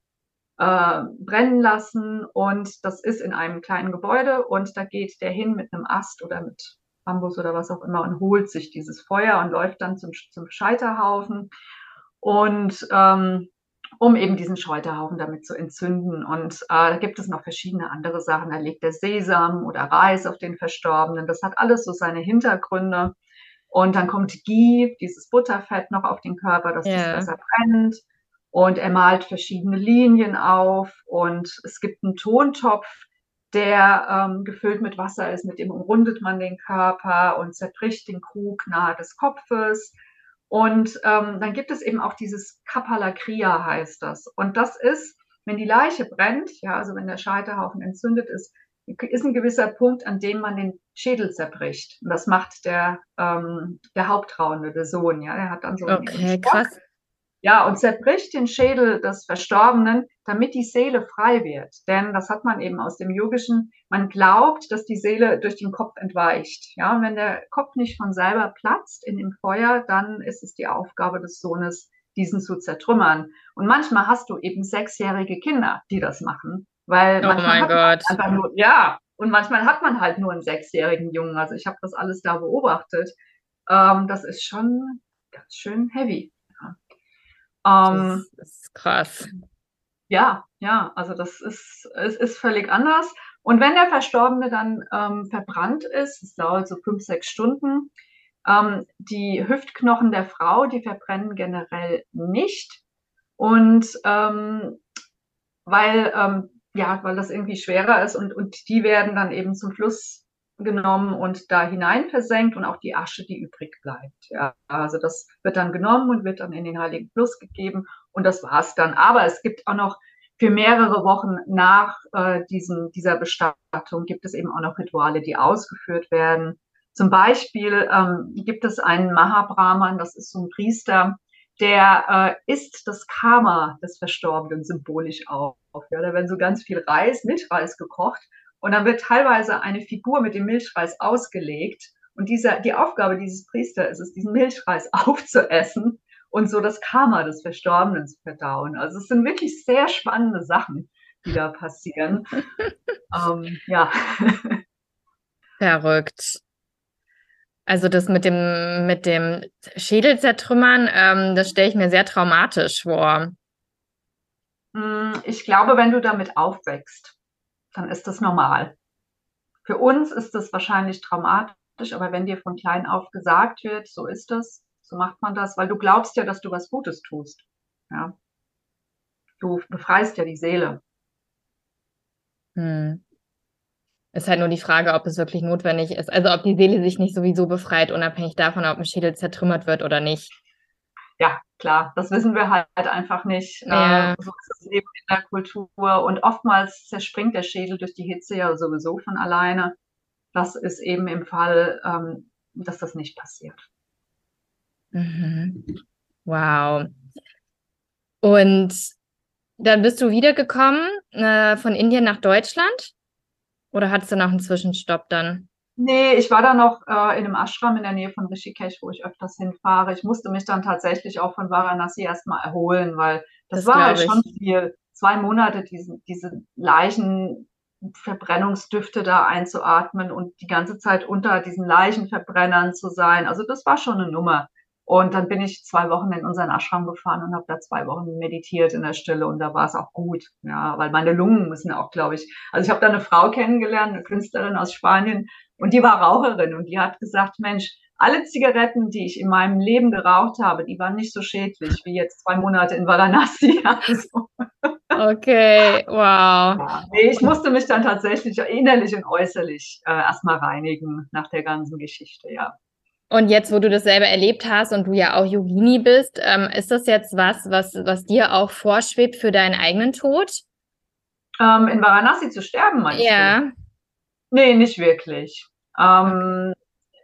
äh, brennen lassen und das ist in einem kleinen Gebäude und da geht der hin mit einem Ast oder mit Bambus oder was auch immer und holt sich dieses Feuer und läuft dann zum, zum Scheiterhaufen und ähm, um eben diesen Scheiterhaufen damit zu entzünden. Und äh, da gibt es noch verschiedene andere Sachen. Da legt der Sesam oder Reis auf den Verstorbenen. Das hat alles so seine Hintergründe. Und dann kommt Ghee, dieses Butterfett, noch auf den Körper, dass yeah. das besser brennt. Und er malt verschiedene Linien auf. Und es gibt einen Tontopf, der ähm, gefüllt mit Wasser ist. Mit dem umrundet man den Körper und zerbricht den Krug nahe des Kopfes. Und ähm, dann gibt es eben auch dieses Kapalakria heißt das. Und das ist, wenn die Leiche brennt, ja, also wenn der Scheiterhaufen entzündet ist, ist ein gewisser Punkt, an dem man den Schädel zerbricht. Und das macht der, ähm, der Haupttrauende, der Sohn, ja, der hat dann so Okay, krass. Ja, und zerbricht den Schädel des Verstorbenen, damit die Seele frei wird. Denn das hat man eben aus dem Yogischen. Man glaubt, dass die Seele durch den Kopf entweicht. Ja, und wenn der Kopf nicht von selber platzt in dem Feuer, dann ist es die Aufgabe des Sohnes, diesen zu zertrümmern. Und manchmal hast du eben sechsjährige Kinder, die das machen. Weil oh mein Gott. Nur, ja, und manchmal hat man halt nur einen sechsjährigen Jungen. Also ich habe das alles da beobachtet. Ähm, das ist schon ganz schön heavy. Ähm, das ist krass. Ja, ja, also das ist, es ist völlig anders. Und wenn der Verstorbene dann ähm, verbrannt ist, es dauert so fünf, sechs Stunden, ähm, die Hüftknochen der Frau, die verbrennen generell nicht. Und ähm, weil, ähm, ja, weil das irgendwie schwerer ist und, und die werden dann eben zum Fluss genommen und da hinein versenkt und auch die Asche, die übrig bleibt. Ja, also das wird dann genommen und wird dann in den Heiligen Fluss gegeben und das war's dann. Aber es gibt auch noch für mehrere Wochen nach äh, diesem, dieser Bestattung gibt es eben auch noch Rituale, die ausgeführt werden. Zum Beispiel ähm, gibt es einen Mahabrahman, das ist so ein Priester, der äh, isst das Karma des Verstorbenen symbolisch auf. Ja, da werden so ganz viel Reis, Milchreis gekocht und dann wird teilweise eine Figur mit dem Milchreis ausgelegt. Und dieser, die Aufgabe dieses Priesters ist es, diesen Milchreis aufzuessen und so das Karma des Verstorbenen zu verdauen. Also es sind wirklich sehr spannende Sachen, die da passieren. ähm, ja. Verrückt. Also das mit dem, mit dem Schädel zertrümmern, ähm, das stelle ich mir sehr traumatisch vor. Hm, ich glaube, wenn du damit aufwächst, dann ist das normal. Für uns ist das wahrscheinlich traumatisch, aber wenn dir von klein auf gesagt wird, so ist es, so macht man das, weil du glaubst ja, dass du was Gutes tust. Ja. Du befreist ja die Seele. Hm. Ist halt nur die Frage, ob es wirklich notwendig ist. Also ob die Seele sich nicht sowieso befreit, unabhängig davon, ob ein Schädel zertrümmert wird oder nicht ja, klar, das wissen wir halt einfach nicht. Ja. Äh, so ist das Leben in der Kultur. Und oftmals zerspringt der Schädel durch die Hitze ja sowieso von alleine. Das ist eben im Fall, ähm, dass das nicht passiert. Mhm. Wow. Und dann bist du wiedergekommen äh, von Indien nach Deutschland? Oder hattest du noch einen Zwischenstopp dann? Nee, ich war da noch äh, in einem Ashram in der Nähe von Rishikesh, wo ich öfters hinfahre. Ich musste mich dann tatsächlich auch von Varanasi erstmal erholen, weil das, das war halt schon viel. Zwei Monate diese, diese Leichenverbrennungsdüfte da einzuatmen und die ganze Zeit unter diesen Leichenverbrennern zu sein. Also das war schon eine Nummer. Und dann bin ich zwei Wochen in unseren Ashram gefahren und habe da zwei Wochen meditiert in der Stille und da war es auch gut, ja, weil meine Lungen müssen auch, glaube ich. Also ich habe da eine Frau kennengelernt, eine Künstlerin aus Spanien, und die war Raucherin und die hat gesagt, Mensch, alle Zigaretten, die ich in meinem Leben geraucht habe, die waren nicht so schädlich wie jetzt zwei Monate in Varanasi. Also. Okay, wow. Ja, nee, ich musste mich dann tatsächlich innerlich und äußerlich äh, erstmal reinigen nach der ganzen Geschichte, ja. Und jetzt, wo du das selber erlebt hast und du ja auch Yogini bist, ähm, ist das jetzt was, was, was dir auch vorschwebt für deinen eigenen Tod? Ähm, in Varanasi zu sterben, meinst ja. du? Nee, nicht wirklich. Ähm,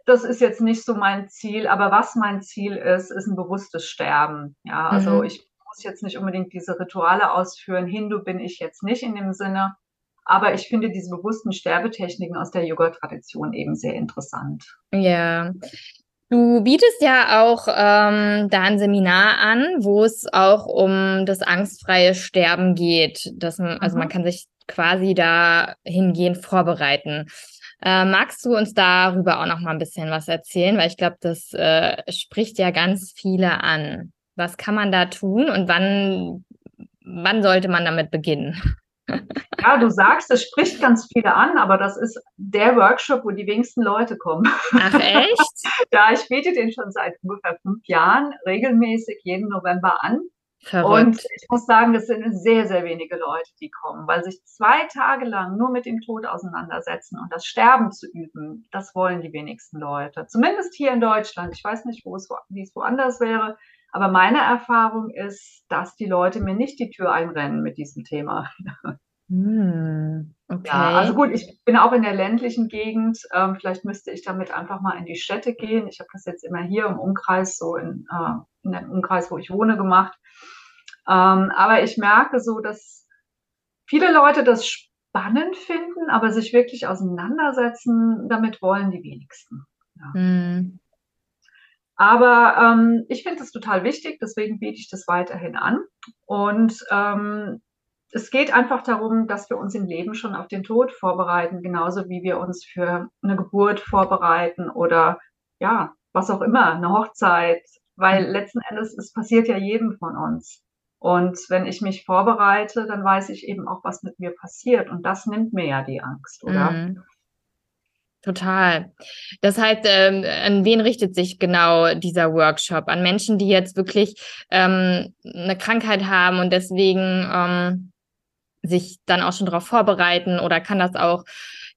das ist jetzt nicht so mein Ziel, aber was mein Ziel ist, ist ein bewusstes Sterben. Ja, also mhm. ich muss jetzt nicht unbedingt diese Rituale ausführen. Hindu bin ich jetzt nicht in dem Sinne. Aber ich finde diese bewussten Sterbetechniken aus der Yoga-Tradition eben sehr interessant. Ja. Du bietest ja auch ähm, da ein Seminar an, wo es auch um das angstfreie Sterben geht. Das, also mhm. man kann sich quasi dahingehend vorbereiten. Äh, magst du uns darüber auch noch mal ein bisschen was erzählen? Weil ich glaube, das äh, spricht ja ganz viele an. Was kann man da tun und wann, wann sollte man damit beginnen? Ja, du sagst, es spricht ganz viele an, aber das ist der Workshop, wo die wenigsten Leute kommen. Ach echt? ja, ich biete den schon seit ungefähr fünf Jahren regelmäßig jeden November an. Verrückt. Und ich muss sagen, das sind sehr, sehr wenige Leute, die kommen, weil sich zwei Tage lang nur mit dem Tod auseinandersetzen und das Sterben zu üben, das wollen die wenigsten Leute. Zumindest hier in Deutschland. Ich weiß nicht, wo es, wie es woanders wäre, aber meine Erfahrung ist, dass die Leute mir nicht die Tür einrennen mit diesem Thema. Hm, okay. Ja, also gut, ich bin auch in der ländlichen Gegend. Ähm, vielleicht müsste ich damit einfach mal in die Städte gehen. Ich habe das jetzt immer hier im Umkreis, so in, äh, in dem Umkreis, wo ich wohne, gemacht. Ähm, aber ich merke so, dass viele Leute das spannend finden, aber sich wirklich auseinandersetzen, damit wollen die wenigsten. Ja. Hm. Aber ähm, ich finde es total wichtig, deswegen biete ich das weiterhin an. Und ähm, es geht einfach darum, dass wir uns im Leben schon auf den Tod vorbereiten, genauso wie wir uns für eine Geburt vorbereiten oder ja, was auch immer, eine Hochzeit, weil mhm. letzten Endes, es passiert ja jedem von uns. Und wenn ich mich vorbereite, dann weiß ich eben auch, was mit mir passiert. Und das nimmt mir ja die Angst, oder? Mhm. Total. Das heißt, ähm, an wen richtet sich genau dieser Workshop? An Menschen, die jetzt wirklich ähm, eine Krankheit haben und deswegen ähm, sich dann auch schon darauf vorbereiten? Oder kann das auch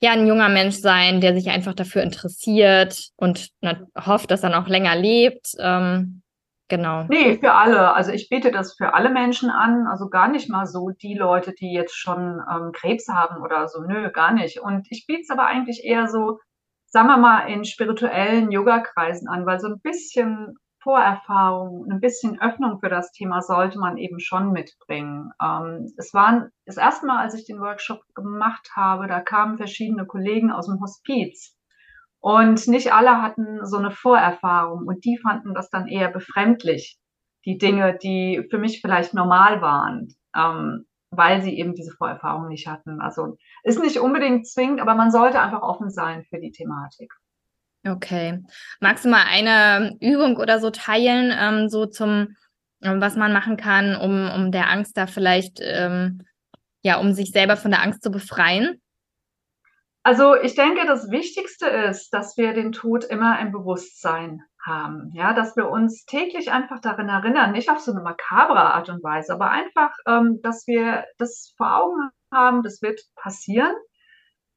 ja ein junger Mensch sein, der sich einfach dafür interessiert und hofft, dass er noch länger lebt? Ähm, genau. Nee, für alle. Also ich biete das für alle Menschen an. Also gar nicht mal so die Leute, die jetzt schon ähm, Krebs haben oder so. Nö, gar nicht. Und ich biete es aber eigentlich eher so, sagen wir mal, in spirituellen Yoga-Kreisen an, weil so ein bisschen Vorerfahrung, ein bisschen Öffnung für das Thema sollte man eben schon mitbringen. Ähm, es war das erste Mal, als ich den Workshop gemacht habe, da kamen verschiedene Kollegen aus dem Hospiz. Und nicht alle hatten so eine Vorerfahrung und die fanden das dann eher befremdlich, die Dinge, die für mich vielleicht normal waren, ähm, weil sie eben diese Vorerfahrung nicht hatten. Also ist nicht unbedingt zwingend, aber man sollte einfach offen sein für die Thematik. Okay. Magst du mal eine Übung oder so teilen, ähm, so zum, ähm, was man machen kann, um, um der Angst da vielleicht, ähm, ja, um sich selber von der Angst zu befreien? Also ich denke, das Wichtigste ist, dass wir den Tod immer im Bewusstsein haben. Ja, dass wir uns täglich einfach darin erinnern, nicht auf so eine makabre Art und Weise, aber einfach, ähm, dass wir das vor Augen haben, das wird passieren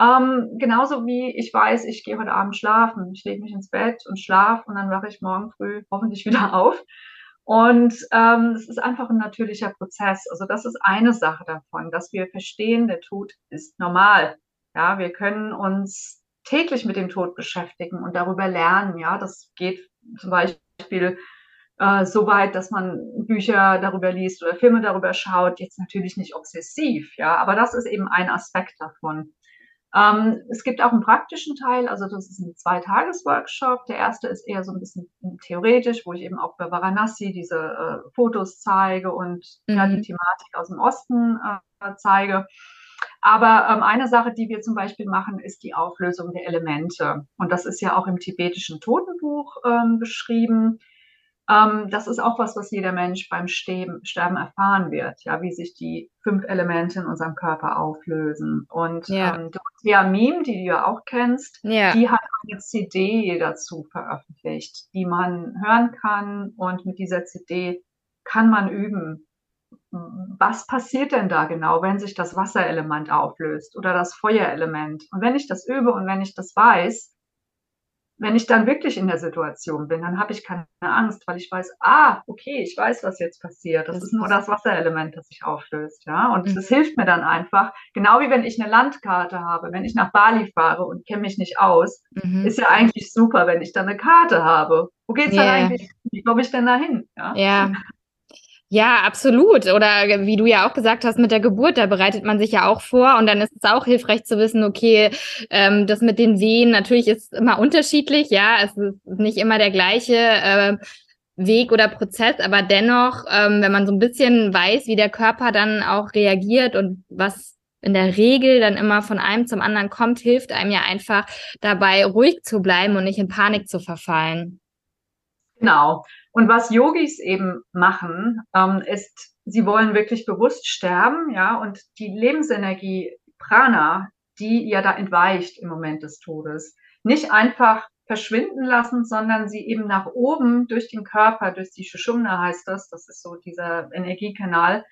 ähm, genauso wie ich weiß, ich gehe heute Abend schlafen. Ich lege mich ins Bett und schlafe und dann wache ich morgen früh hoffentlich wieder auf. Und ähm, es ist einfach ein natürlicher Prozess. Also das ist eine Sache davon, dass wir verstehen, der Tod ist normal. Ja, wir können uns täglich mit dem Tod beschäftigen und darüber lernen. Ja, das geht zum Beispiel äh, so weit, dass man Bücher darüber liest oder Filme darüber schaut. Jetzt natürlich nicht obsessiv, ja, aber das ist eben ein Aspekt davon. Ähm, es gibt auch einen praktischen Teil, also das ist ein Zweitages-Workshop. Der erste ist eher so ein bisschen theoretisch, wo ich eben auch bei Varanasi diese äh, Fotos zeige und mhm. ja, die mhm. Thematik aus dem Osten äh, zeige. Aber ähm, eine Sache, die wir zum Beispiel machen, ist die Auflösung der Elemente. Und das ist ja auch im tibetischen Totenbuch ähm, beschrieben. Ähm, das ist auch was, was jeder Mensch beim Sterben, Sterben erfahren wird, ja, wie sich die fünf Elemente in unserem Körper auflösen. Und ja. ähm, Dorothea Miem, die du ja auch kennst, ja. die hat eine CD dazu veröffentlicht, die man hören kann. Und mit dieser CD kann man üben, was passiert denn da genau, wenn sich das Wasserelement auflöst oder das Feuerelement? Und wenn ich das übe und wenn ich das weiß, wenn ich dann wirklich in der Situation bin, dann habe ich keine Angst, weil ich weiß, ah, okay, ich weiß, was jetzt passiert. Das, das ist nur das Wasserelement, das sich auflöst, ja. Und mhm. das hilft mir dann einfach. Genau wie wenn ich eine Landkarte habe, wenn ich nach Bali fahre und kenne mich nicht aus, mhm. ist ja eigentlich super, wenn ich dann eine Karte habe. Wo geht's yeah. dann eigentlich? Wie komme ich denn da hin? Ja? ja, ja, absolut. Oder wie du ja auch gesagt hast mit der Geburt, da bereitet man sich ja auch vor und dann ist es auch hilfreich zu wissen, okay, ähm, das mit den Wehen natürlich ist immer unterschiedlich, ja, es ist nicht immer der gleiche äh, Weg oder Prozess, aber dennoch, ähm, wenn man so ein bisschen weiß, wie der Körper dann auch reagiert und was in der Regel dann immer von einem zum anderen kommt, hilft einem ja einfach dabei, ruhig zu bleiben und nicht in Panik zu verfallen. Genau. Und was Yogis eben machen, ähm, ist, sie wollen wirklich bewusst sterben, ja, und die Lebensenergie Prana, die ja da entweicht im Moment des Todes, nicht einfach verschwinden lassen, sondern sie eben nach oben durch den Körper, durch die Shushumna heißt das, das ist so dieser Energiekanal,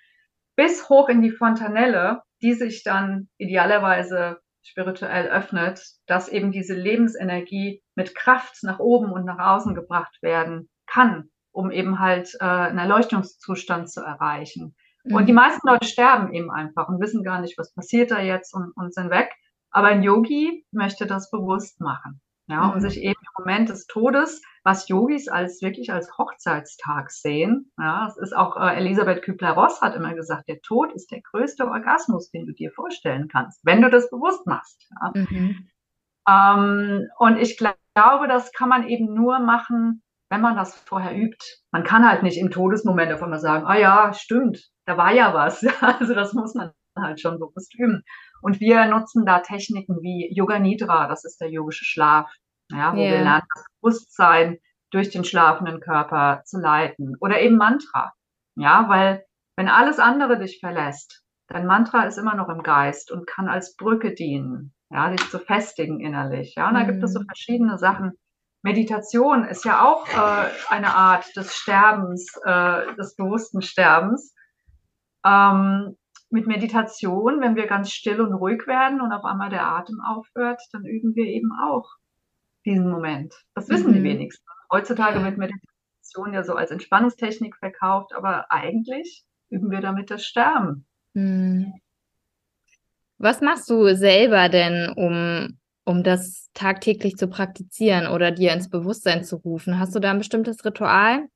bis hoch in die Fontanelle, die sich dann idealerweise spirituell öffnet, dass eben diese Lebensenergie mit Kraft nach oben und nach außen gebracht werden kann, um eben halt äh, einen Erleuchtungszustand zu erreichen. Mhm. Und die meisten Leute sterben eben einfach und wissen gar nicht, was passiert da jetzt und, und sind weg. Aber ein Yogi möchte das bewusst machen. Ja, mhm. und sich eben im Moment des Todes, was Yogis als wirklich als Hochzeitstag sehen. Ja, es ist auch äh, Elisabeth Kübler-Ross hat immer gesagt, der Tod ist der größte Orgasmus, den du dir vorstellen kannst, wenn du das bewusst machst. Ja. Mhm. Ähm, und ich glaube, das kann man eben nur machen, wenn man das vorher übt. Man kann halt nicht im Todesmoment auf einmal sagen, ah ja, stimmt, da war ja was. Also das muss man halt schon bewusst üben. Und wir nutzen da Techniken wie Yoga Nidra, das ist der yogische Schlaf, ja, wo yeah. wir lernen, das Bewusstsein durch den schlafenden Körper zu leiten. Oder eben Mantra. Ja, weil wenn alles andere dich verlässt, dein Mantra ist immer noch im Geist und kann als Brücke dienen, ja, dich zu festigen innerlich. Ja, und da gibt es so mhm. verschiedene Sachen. Meditation ist ja auch äh, eine Art des Sterbens, äh, des bewussten Sterbens. Ähm, mit Meditation, wenn wir ganz still und ruhig werden und auf einmal der Atem aufhört, dann üben wir eben auch diesen Moment. Das wissen mhm. die wenigsten. Heutzutage wird Meditation ja so als Entspannungstechnik verkauft, aber eigentlich üben wir damit das Sterben. Mhm. Was machst du selber denn, um, um das tagtäglich zu praktizieren oder dir ins Bewusstsein zu rufen? Hast du da ein bestimmtes Ritual?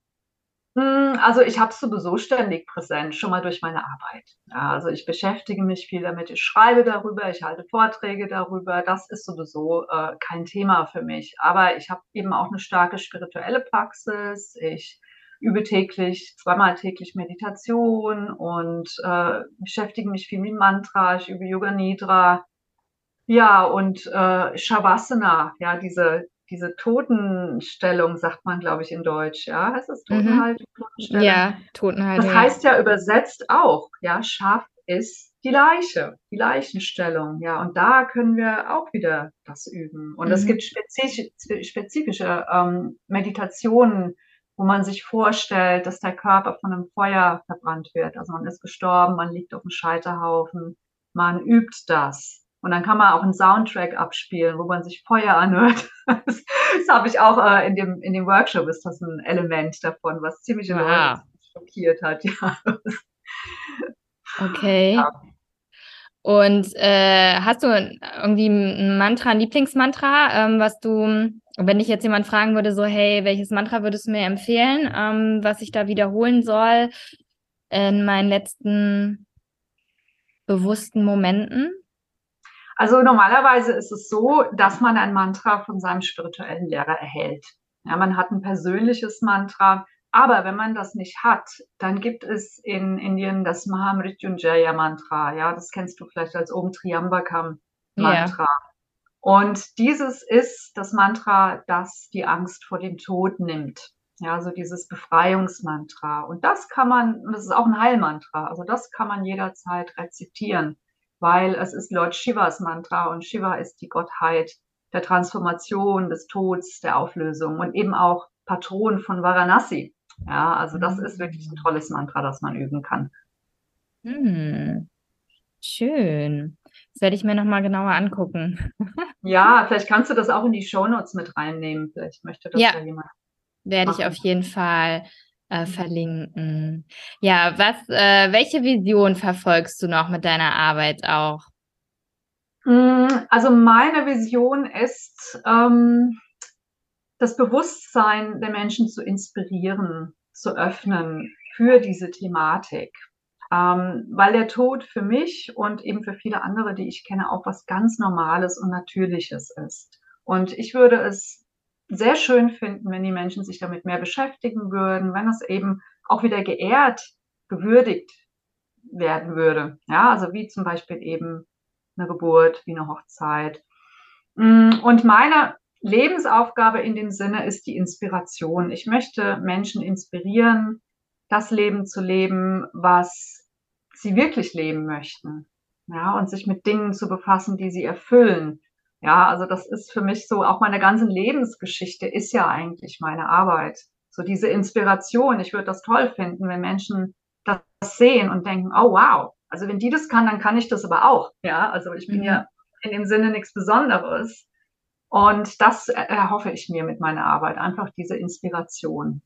Hm, also ich habe es sowieso ständig präsent, schon mal durch meine Arbeit. Also ich beschäftige mich viel damit, ich schreibe darüber, ich halte Vorträge darüber. Das ist sowieso äh, kein Thema für mich. Aber ich habe eben auch eine starke spirituelle Praxis. Ich übe täglich, zweimal täglich Meditation und äh, beschäftige mich viel mit Mantra. Ich übe Yoga Nidra. Ja, und äh, Shavasana, ja, diese diese Totenstellung, sagt man, glaube ich, in Deutsch, ja? Heißt das. Totenhaltung? Mhm. Ja, Totenhaltung. Das heißt ja übersetzt auch, ja, Schaf ist die Leiche, die Leichenstellung, ja. Und da können wir auch wieder das üben. Und mhm. es gibt spezifische, spezifische ähm, Meditationen, wo man sich vorstellt, dass der Körper von einem Feuer verbrannt wird. Also man ist gestorben, man liegt auf dem Scheiterhaufen, man übt das. Und dann kann man auch einen Soundtrack abspielen, wo man sich Feuer anhört. Das, das habe ich auch äh, in, dem, in dem Workshop, ist das ein Element davon, was ziemlich wow. schockiert hat. Ja. Okay. Ja. Und äh, hast du irgendwie ein Mantra, ein Lieblingsmantra, ähm, was du, wenn ich jetzt jemand fragen würde, so, hey, welches Mantra würdest du mir empfehlen, ähm, was ich da wiederholen soll in meinen letzten bewussten Momenten? Also normalerweise ist es so, dass man ein Mantra von seinem spirituellen Lehrer erhält. Ja, man hat ein persönliches Mantra, aber wenn man das nicht hat, dann gibt es in Indien das Mahamrityunjaya Mantra. Ja, das kennst du vielleicht als Om Triambakam Mantra. Yeah. Und dieses ist das Mantra, das die Angst vor dem Tod nimmt. Ja, so dieses Befreiungsmantra. Und das kann man, das ist auch ein Heilmantra, also das kann man jederzeit rezitieren weil es ist Lord Shivas Mantra und Shiva ist die Gottheit der Transformation, des Todes, der Auflösung und eben auch Patron von Varanasi. Ja, also das ist wirklich ein tolles Mantra, das man üben kann. Hm. Schön. Das werde ich mir nochmal genauer angucken. ja, vielleicht kannst du das auch in die Shownotes mit reinnehmen. Vielleicht möchte das ja, ja jemand. Werde ich auf jeden Fall äh, verlinken. Ja, was, äh, welche Vision verfolgst du noch mit deiner Arbeit auch? Hm, also meine Vision ist, ähm, das Bewusstsein der Menschen zu inspirieren, zu öffnen für diese Thematik. Ähm, weil der Tod für mich und eben für viele andere, die ich kenne, auch was ganz Normales und Natürliches ist. Und ich würde es sehr schön finden, wenn die Menschen sich damit mehr beschäftigen würden, wenn es eben auch wieder geehrt, gewürdigt werden würde. Ja, also wie zum Beispiel eben eine Geburt, wie eine Hochzeit. Mm, und meine Lebensaufgabe in dem Sinne ist die Inspiration. Ich möchte Menschen inspirieren, das Leben zu leben, was sie wirklich leben möchten. Ja, und sich mit Dingen zu befassen, die sie erfüllen. Ja, also das ist für mich so, auch meine ganze Lebensgeschichte ist ja eigentlich meine Arbeit. So diese Inspiration. Ich würde das toll finden, wenn Menschen das sehen und denken, oh wow, also wenn die das kann, dann kann ich das aber auch. Ja, also ich bin ja in dem Sinne nichts Besonderes. Und das erhoffe ich mir mit meiner Arbeit, einfach diese Inspiration.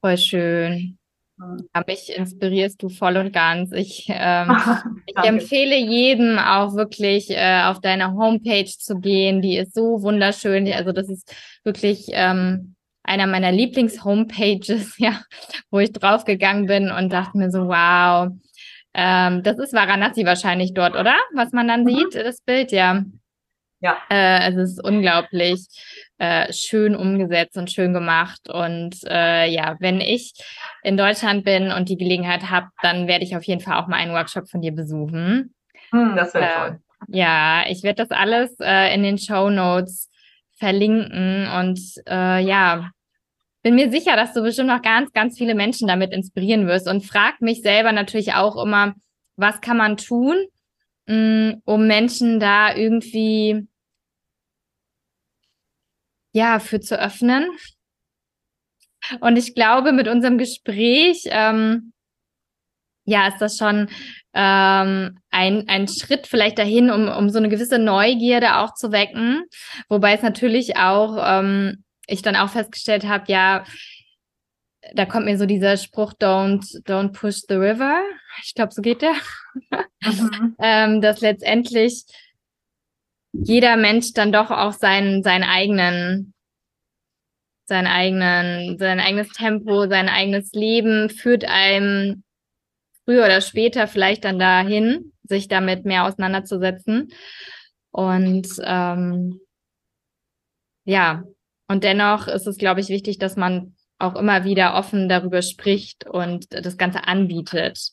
Voll schön. Ja, mich inspirierst du voll und ganz. Ich, ähm, ich empfehle jedem auch wirklich äh, auf deine Homepage zu gehen. Die ist so wunderschön. Also das ist wirklich ähm, einer meiner Lieblings-Homepages, ja, wo ich draufgegangen bin und dachte mir so, wow, ähm, das ist Varanasi wahrscheinlich dort, oder? Was man dann mhm. sieht, das Bild, ja. Ja. Äh, es ist unglaublich äh, schön umgesetzt und schön gemacht. Und äh, ja, wenn ich in Deutschland bin und die Gelegenheit habe, dann werde ich auf jeden Fall auch mal einen Workshop von dir besuchen. Hm, das wäre äh, toll. Ja, ich werde das alles äh, in den Show Notes verlinken. Und äh, ja, bin mir sicher, dass du bestimmt noch ganz, ganz viele Menschen damit inspirieren wirst. Und frag mich selber natürlich auch immer, was kann man tun, mm, um Menschen da irgendwie ja für zu öffnen. Und ich glaube, mit unserem Gespräch ähm, ja, ist das schon ähm, ein, ein Schritt vielleicht dahin, um, um so eine gewisse Neugierde auch zu wecken. Wobei es natürlich auch, ähm, ich dann auch festgestellt habe, ja, da kommt mir so dieser Spruch, don't, don't push the river. Ich glaube, so geht der. Mhm. ähm, dass letztendlich jeder Mensch dann doch auch seinen, seinen eigenen, seinen eigenen, sein eigenes Tempo, sein eigenes Leben führt einem früher oder später vielleicht dann dahin, sich damit mehr auseinanderzusetzen. Und ähm, ja, und dennoch ist es, glaube ich, wichtig, dass man auch immer wieder offen darüber spricht und das Ganze anbietet.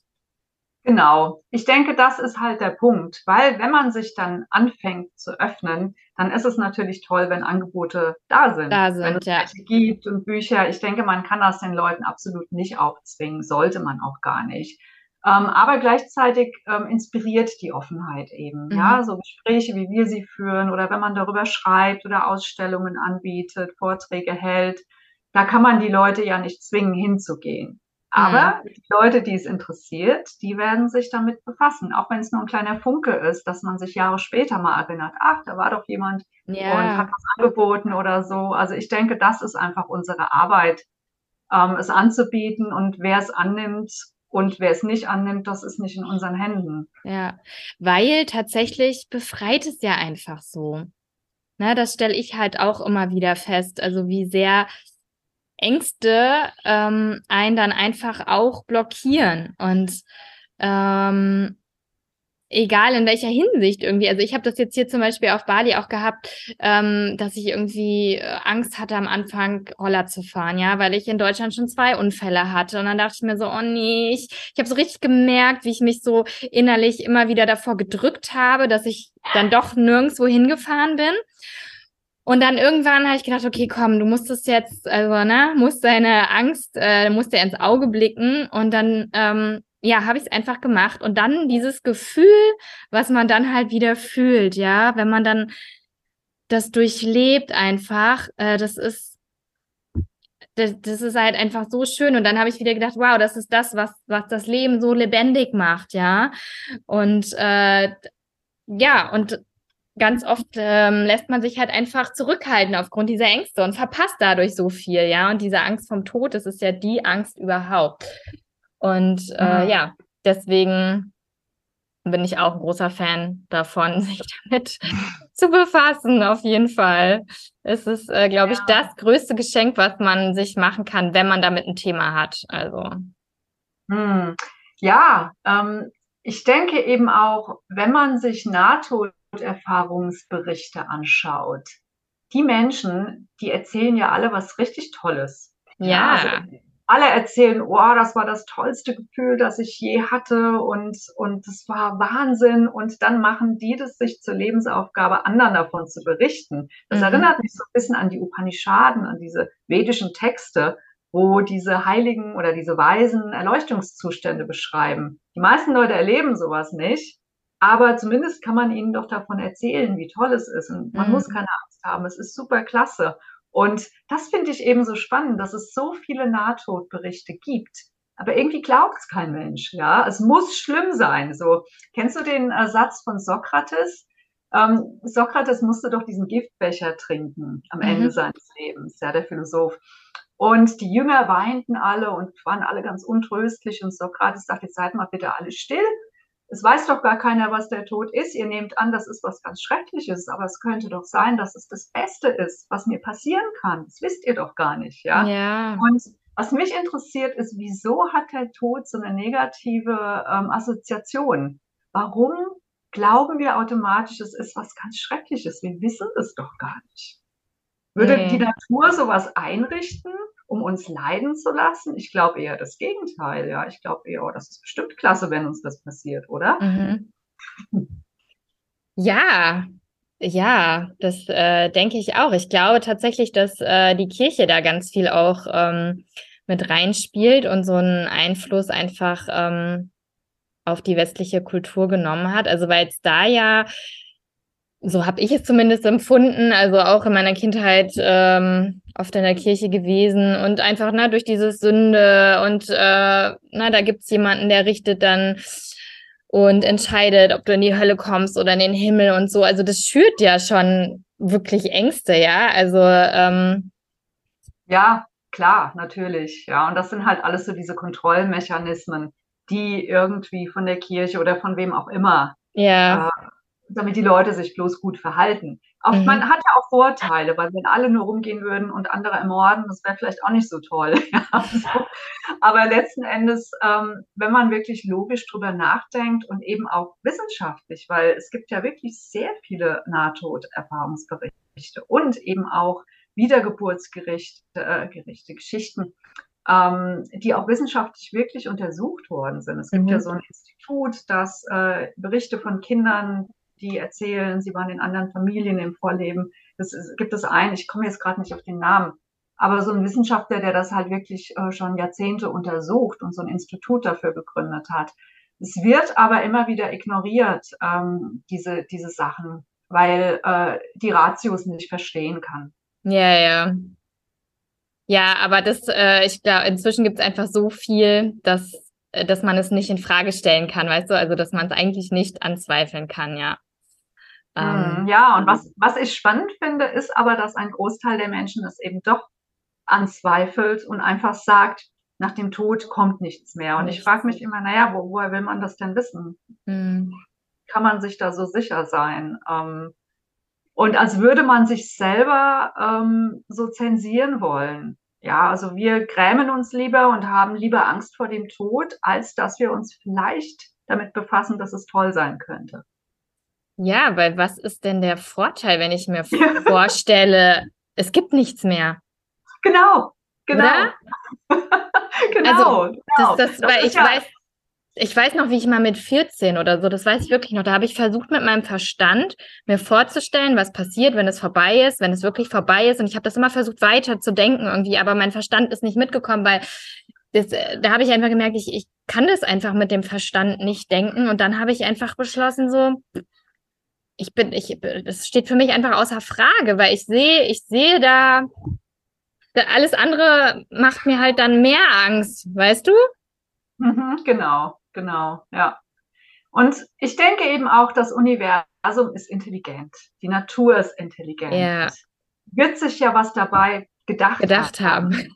Genau. Ich denke, das ist halt der Punkt, weil wenn man sich dann anfängt zu öffnen, dann ist es natürlich toll, wenn Angebote da sind. Da sind, wenn es ja. gibt und Bücher. Ich denke, man kann das den Leuten absolut nicht aufzwingen, sollte man auch gar nicht. Ähm, aber gleichzeitig ähm, inspiriert die Offenheit eben, mhm. ja, so Gespräche, wie wir sie führen oder wenn man darüber schreibt oder Ausstellungen anbietet, Vorträge hält, da kann man die Leute ja nicht zwingen, hinzugehen. Aber mhm. die Leute, die es interessiert, die werden sich damit befassen, auch wenn es nur ein kleiner Funke ist, dass man sich Jahre später mal erinnert, ach, da war doch jemand ja. und hat was angeboten oder so. Also ich denke, das ist einfach unsere Arbeit, ähm, es anzubieten und wer es annimmt, und wer es nicht annimmt, das ist nicht in unseren Händen. Ja, weil tatsächlich befreit es ja einfach so. Na, das stelle ich halt auch immer wieder fest. Also wie sehr Ängste ähm, einen dann einfach auch blockieren. Und ähm, egal in welcher Hinsicht irgendwie. Also ich habe das jetzt hier zum Beispiel auf Bali auch gehabt, ähm, dass ich irgendwie äh, Angst hatte am Anfang Roller zu fahren, ja, weil ich in Deutschland schon zwei Unfälle hatte. Und dann dachte ich mir so, oh nee, ich, ich habe so richtig gemerkt, wie ich mich so innerlich immer wieder davor gedrückt habe, dass ich dann doch nirgendwo hingefahren bin. Und dann irgendwann habe ich gedacht, okay, komm, du musst es jetzt, also, ne, musst deine Angst, äh, musst dir ins Auge blicken. Und dann ähm, ja, habe ich es einfach gemacht. Und dann dieses Gefühl, was man dann halt wieder fühlt, ja, wenn man dann das durchlebt einfach, äh, das ist, das, das ist halt einfach so schön. Und dann habe ich wieder gedacht, wow, das ist das, was, was das Leben so lebendig macht, ja. Und äh, ja, und ganz oft ähm, lässt man sich halt einfach zurückhalten aufgrund dieser Ängste und verpasst dadurch so viel, ja. Und diese Angst vom Tod, das ist ja die Angst überhaupt. Und äh, ja, deswegen bin ich auch ein großer Fan davon, sich damit zu befassen, auf jeden Fall. Es ist, äh, glaube ich, das größte Geschenk, was man sich machen kann, wenn man damit ein Thema hat. Also. Hm. Ja, ähm, ich denke eben auch, wenn man sich Nahtoderfahrungsberichte anschaut, die Menschen, die erzählen ja alle was richtig Tolles. Ja. ja also, alle erzählen, oh, das war das tollste Gefühl, das ich je hatte und, und das war Wahnsinn. Und dann machen die das sich zur Lebensaufgabe, anderen davon zu berichten. Das mhm. erinnert mich so ein bisschen an die Upanishaden, an diese vedischen Texte, wo diese Heiligen oder diese weisen Erleuchtungszustände beschreiben. Die meisten Leute erleben sowas nicht, aber zumindest kann man ihnen doch davon erzählen, wie toll es ist. Und man mhm. muss keine Angst haben. Es ist super klasse. Und das finde ich eben so spannend, dass es so viele Nahtodberichte gibt. Aber irgendwie glaubt es kein Mensch, ja. Es muss schlimm sein. So, kennst du den äh, Satz von Sokrates? Ähm, Sokrates musste doch diesen Giftbecher trinken am mhm. Ende seines Lebens, ja, der Philosoph. Und die Jünger weinten alle und waren alle ganz untröstlich. Und Sokrates sagte, jetzt seid mal bitte alle still es weiß doch gar keiner, was der Tod ist. Ihr nehmt an, das ist was ganz Schreckliches, aber es könnte doch sein, dass es das Beste ist, was mir passieren kann. Das wisst ihr doch gar nicht, ja? Ja. Und was mich interessiert, ist, wieso hat der Tod so eine negative ähm, Assoziation? Warum glauben wir automatisch, es ist was ganz Schreckliches? Wir wissen es doch gar nicht. Würde nee. die Natur sowas einrichten? Um uns leiden zu lassen? Ich glaube eher das Gegenteil, ja. Ich glaube eher, oh, das ist bestimmt klasse, wenn uns das passiert, oder? Mhm. Ja, Ja, das äh, denke ich auch. Ich glaube tatsächlich, dass äh, die Kirche da ganz viel auch ähm, mit reinspielt und so einen Einfluss einfach ähm, auf die westliche Kultur genommen hat. Also weil es da ja, so habe ich es zumindest empfunden, also auch in meiner Kindheit ähm, oft in der Kirche gewesen und einfach na, durch diese Sünde und äh, na, da gibt es jemanden, der richtet dann und entscheidet, ob du in die Hölle kommst oder in den Himmel und so. Also das schürt ja schon wirklich Ängste, ja. Also ähm, ja, klar, natürlich. Ja, und das sind halt alles so diese Kontrollmechanismen, die irgendwie von der Kirche oder von wem auch immer ja. äh, damit die Leute sich bloß gut verhalten. Auch, mhm. Man hat ja auch Vorteile, weil wenn alle nur rumgehen würden und andere ermorden, das wäre vielleicht auch nicht so toll. Ja, so. Aber letzten Endes, ähm, wenn man wirklich logisch drüber nachdenkt und eben auch wissenschaftlich, weil es gibt ja wirklich sehr viele Nahtoderfahrungsberichte und eben auch Wiedergeburtsgerichte, äh, Gerichte, Geschichten, ähm, die auch wissenschaftlich wirklich untersucht worden sind. Es gibt mhm. ja so ein Institut, das äh, Berichte von Kindern die erzählen, sie waren in anderen Familien im Vorleben. Das ist, gibt es einen, ich komme jetzt gerade nicht auf den Namen, aber so ein Wissenschaftler, der das halt wirklich äh, schon Jahrzehnte untersucht und so ein Institut dafür gegründet hat. Es wird aber immer wieder ignoriert, ähm, diese, diese Sachen, weil äh, die Ratios nicht verstehen kann. Ja, ja. Ja, aber das, äh, ich glaube, inzwischen gibt es einfach so viel, dass, äh, dass man es nicht in Frage stellen kann, weißt du, also dass man es eigentlich nicht anzweifeln kann, ja. Ähm, ja, und was, was ich spannend finde, ist aber, dass ein Großteil der Menschen es eben doch anzweifelt und einfach sagt, nach dem Tod kommt nichts mehr. Und ich frage mich immer, naja, wo, woher will man das denn wissen? Mhm. Kann man sich da so sicher sein? Ähm, und als würde man sich selber ähm, so zensieren wollen. Ja, also wir grämen uns lieber und haben lieber Angst vor dem Tod, als dass wir uns vielleicht damit befassen, dass es toll sein könnte. Ja, weil was ist denn der Vorteil, wenn ich mir vorstelle, es gibt nichts mehr? Genau, genau. genau, also, genau. Das, das, das weil ich ja weiß, ich weiß noch, wie ich mal mit 14 oder so, das weiß ich wirklich noch, da habe ich versucht mit meinem Verstand mir vorzustellen, was passiert, wenn es vorbei ist, wenn es wirklich vorbei ist. Und ich habe das immer versucht weiter zu denken irgendwie, aber mein Verstand ist nicht mitgekommen, weil das, äh, da habe ich einfach gemerkt, ich, ich kann das einfach mit dem Verstand nicht denken. Und dann habe ich einfach beschlossen, so, ich bin, ich, das steht für mich einfach außer Frage, weil ich sehe, ich sehe da, da alles andere macht mir halt dann mehr Angst, weißt du? Mhm, genau, genau, ja. Und ich denke eben auch, das Universum ist intelligent. Die Natur ist intelligent. Ja. Wird sich ja was dabei gedacht, gedacht haben. haben.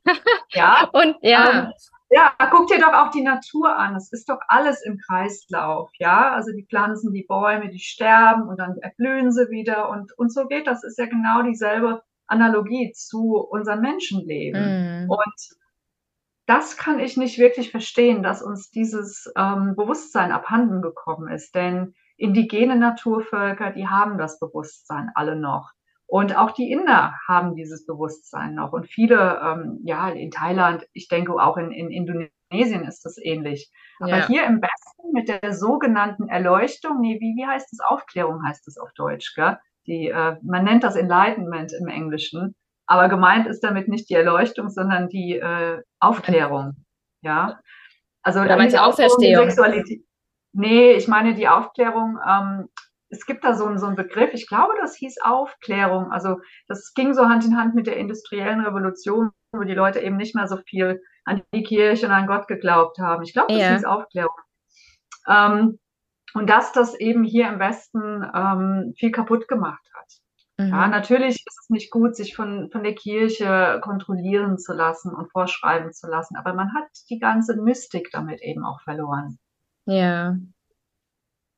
Ja. Und ja. Ähm, ja, guck dir doch auch die Natur an. Es ist doch alles im Kreislauf, ja. Also die Pflanzen, die Bäume, die sterben und dann erblühen sie wieder und, und so geht das. Ist ja genau dieselbe Analogie zu unserem Menschenleben. Mm. Und das kann ich nicht wirklich verstehen, dass uns dieses ähm, Bewusstsein abhanden gekommen ist. Denn indigene Naturvölker, die haben das Bewusstsein alle noch. Und auch die Inder haben dieses Bewusstsein noch. Und viele, ähm, ja, in Thailand, ich denke auch in, in Indonesien ist das ähnlich. Aber ja. hier im Westen mit der sogenannten Erleuchtung, nee, wie, wie heißt es? Aufklärung heißt es auf Deutsch, gell? Die, äh, man nennt das Enlightenment im Englischen. Aber gemeint ist damit nicht die Erleuchtung, sondern die äh, Aufklärung. Ja. Also Oder meinst du Auferstehung? Sexualität. Nee, ich meine die Aufklärung ähm, es gibt da so einen, so einen Begriff, ich glaube, das hieß Aufklärung. Also das ging so Hand in Hand mit der industriellen Revolution, wo die Leute eben nicht mehr so viel an die Kirche und an Gott geglaubt haben. Ich glaube, das ja. hieß Aufklärung. Ähm, und dass das eben hier im Westen ähm, viel kaputt gemacht hat. Mhm. Ja, natürlich ist es nicht gut, sich von, von der Kirche kontrollieren zu lassen und vorschreiben zu lassen, aber man hat die ganze Mystik damit eben auch verloren. Ja.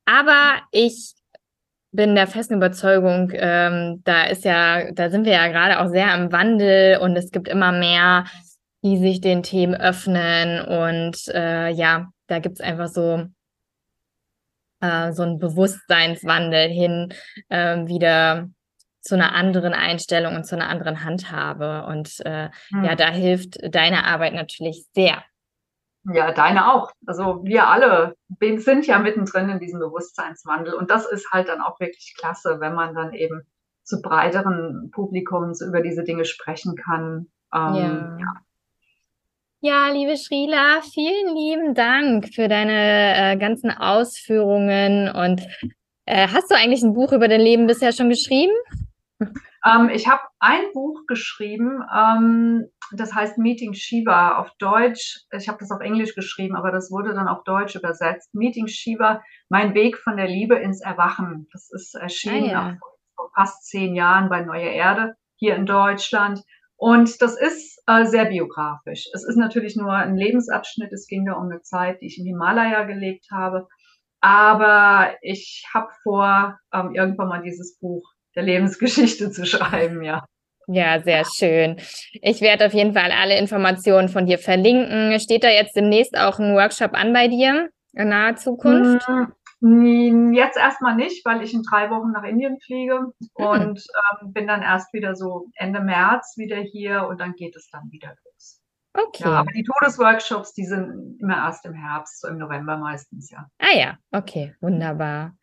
Aber ich bin der festen Überzeugung, ähm, da ist ja, da sind wir ja gerade auch sehr am Wandel und es gibt immer mehr, die sich den Themen öffnen und äh, ja, da gibt es einfach so äh, so einen Bewusstseinswandel hin äh, wieder zu einer anderen Einstellung und zu einer anderen Handhabe und äh, hm. ja, da hilft deine Arbeit natürlich sehr. Ja, deine auch. Also wir alle sind ja mittendrin in diesem Bewusstseinswandel und das ist halt dann auch wirklich klasse, wenn man dann eben zu breiteren Publikums über diese Dinge sprechen kann. Ähm, ja. ja. Ja, liebe Srila, vielen lieben Dank für deine äh, ganzen Ausführungen. Und äh, hast du eigentlich ein Buch über dein Leben bisher schon geschrieben? Ähm, ich habe ein Buch geschrieben, ähm, das heißt Meeting Shiva auf Deutsch. Ich habe das auf Englisch geschrieben, aber das wurde dann auf Deutsch übersetzt. Meeting Shiva, mein Weg von der Liebe ins Erwachen. Das ist erschienen ah, ja. vor fast zehn Jahren bei Neue Erde hier in Deutschland. Und das ist äh, sehr biografisch. Es ist natürlich nur ein Lebensabschnitt. Es ging da um eine Zeit, die ich im Himalaya gelebt habe. Aber ich habe vor, ähm, irgendwann mal dieses Buch der Lebensgeschichte zu schreiben, ja. Ja, sehr schön. Ich werde auf jeden Fall alle Informationen von dir verlinken. Steht da jetzt demnächst auch ein Workshop an bei dir in naher Zukunft? Hm, jetzt erstmal nicht, weil ich in drei Wochen nach Indien fliege mhm. und ähm, bin dann erst wieder so Ende März wieder hier und dann geht es dann wieder los. Okay. Ja, aber die Todesworkshops, die sind immer erst im Herbst, so im November meistens, ja. Ah ja, okay, wunderbar.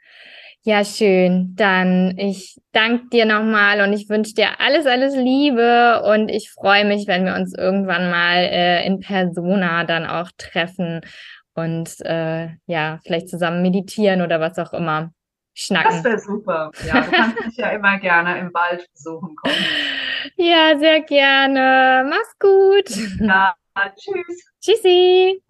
Ja, schön. Dann ich danke dir nochmal und ich wünsche dir alles, alles Liebe und ich freue mich, wenn wir uns irgendwann mal äh, in Persona dann auch treffen und äh, ja, vielleicht zusammen meditieren oder was auch immer. Schnacken. Das wäre super. Ja, du kannst mich ja immer gerne im Wald besuchen kommen. Ja, sehr gerne. Mach's gut. Ja, tschüss. Tschüssi.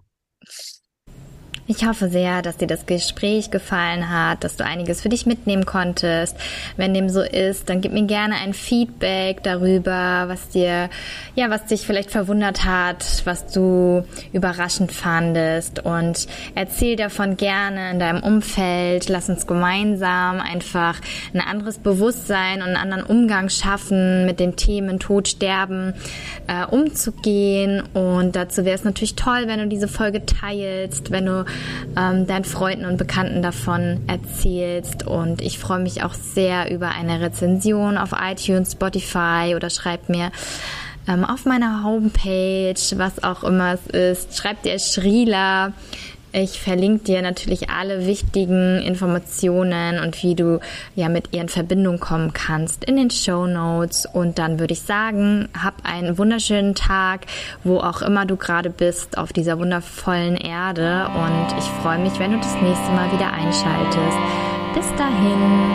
Ich hoffe sehr, dass dir das Gespräch gefallen hat, dass du einiges für dich mitnehmen konntest. Wenn dem so ist, dann gib mir gerne ein Feedback darüber, was dir, ja, was dich vielleicht verwundert hat, was du überraschend fandest und erzähl davon gerne in deinem Umfeld. Lass uns gemeinsam einfach ein anderes Bewusstsein und einen anderen Umgang schaffen, mit den Themen Tod, Sterben äh, umzugehen. Und dazu wäre es natürlich toll, wenn du diese Folge teilst, wenn du ähm, deinen Freunden und Bekannten davon erzählst. Und ich freue mich auch sehr über eine Rezension auf iTunes, Spotify oder schreib mir ähm, auf meiner Homepage, was auch immer es ist. Schreib dir Shrila ich verlinke dir natürlich alle wichtigen Informationen und wie du ja mit ihr in Verbindung kommen kannst in den Show Notes. Und dann würde ich sagen, hab einen wunderschönen Tag, wo auch immer du gerade bist auf dieser wundervollen Erde. Und ich freue mich, wenn du das nächste Mal wieder einschaltest. Bis dahin.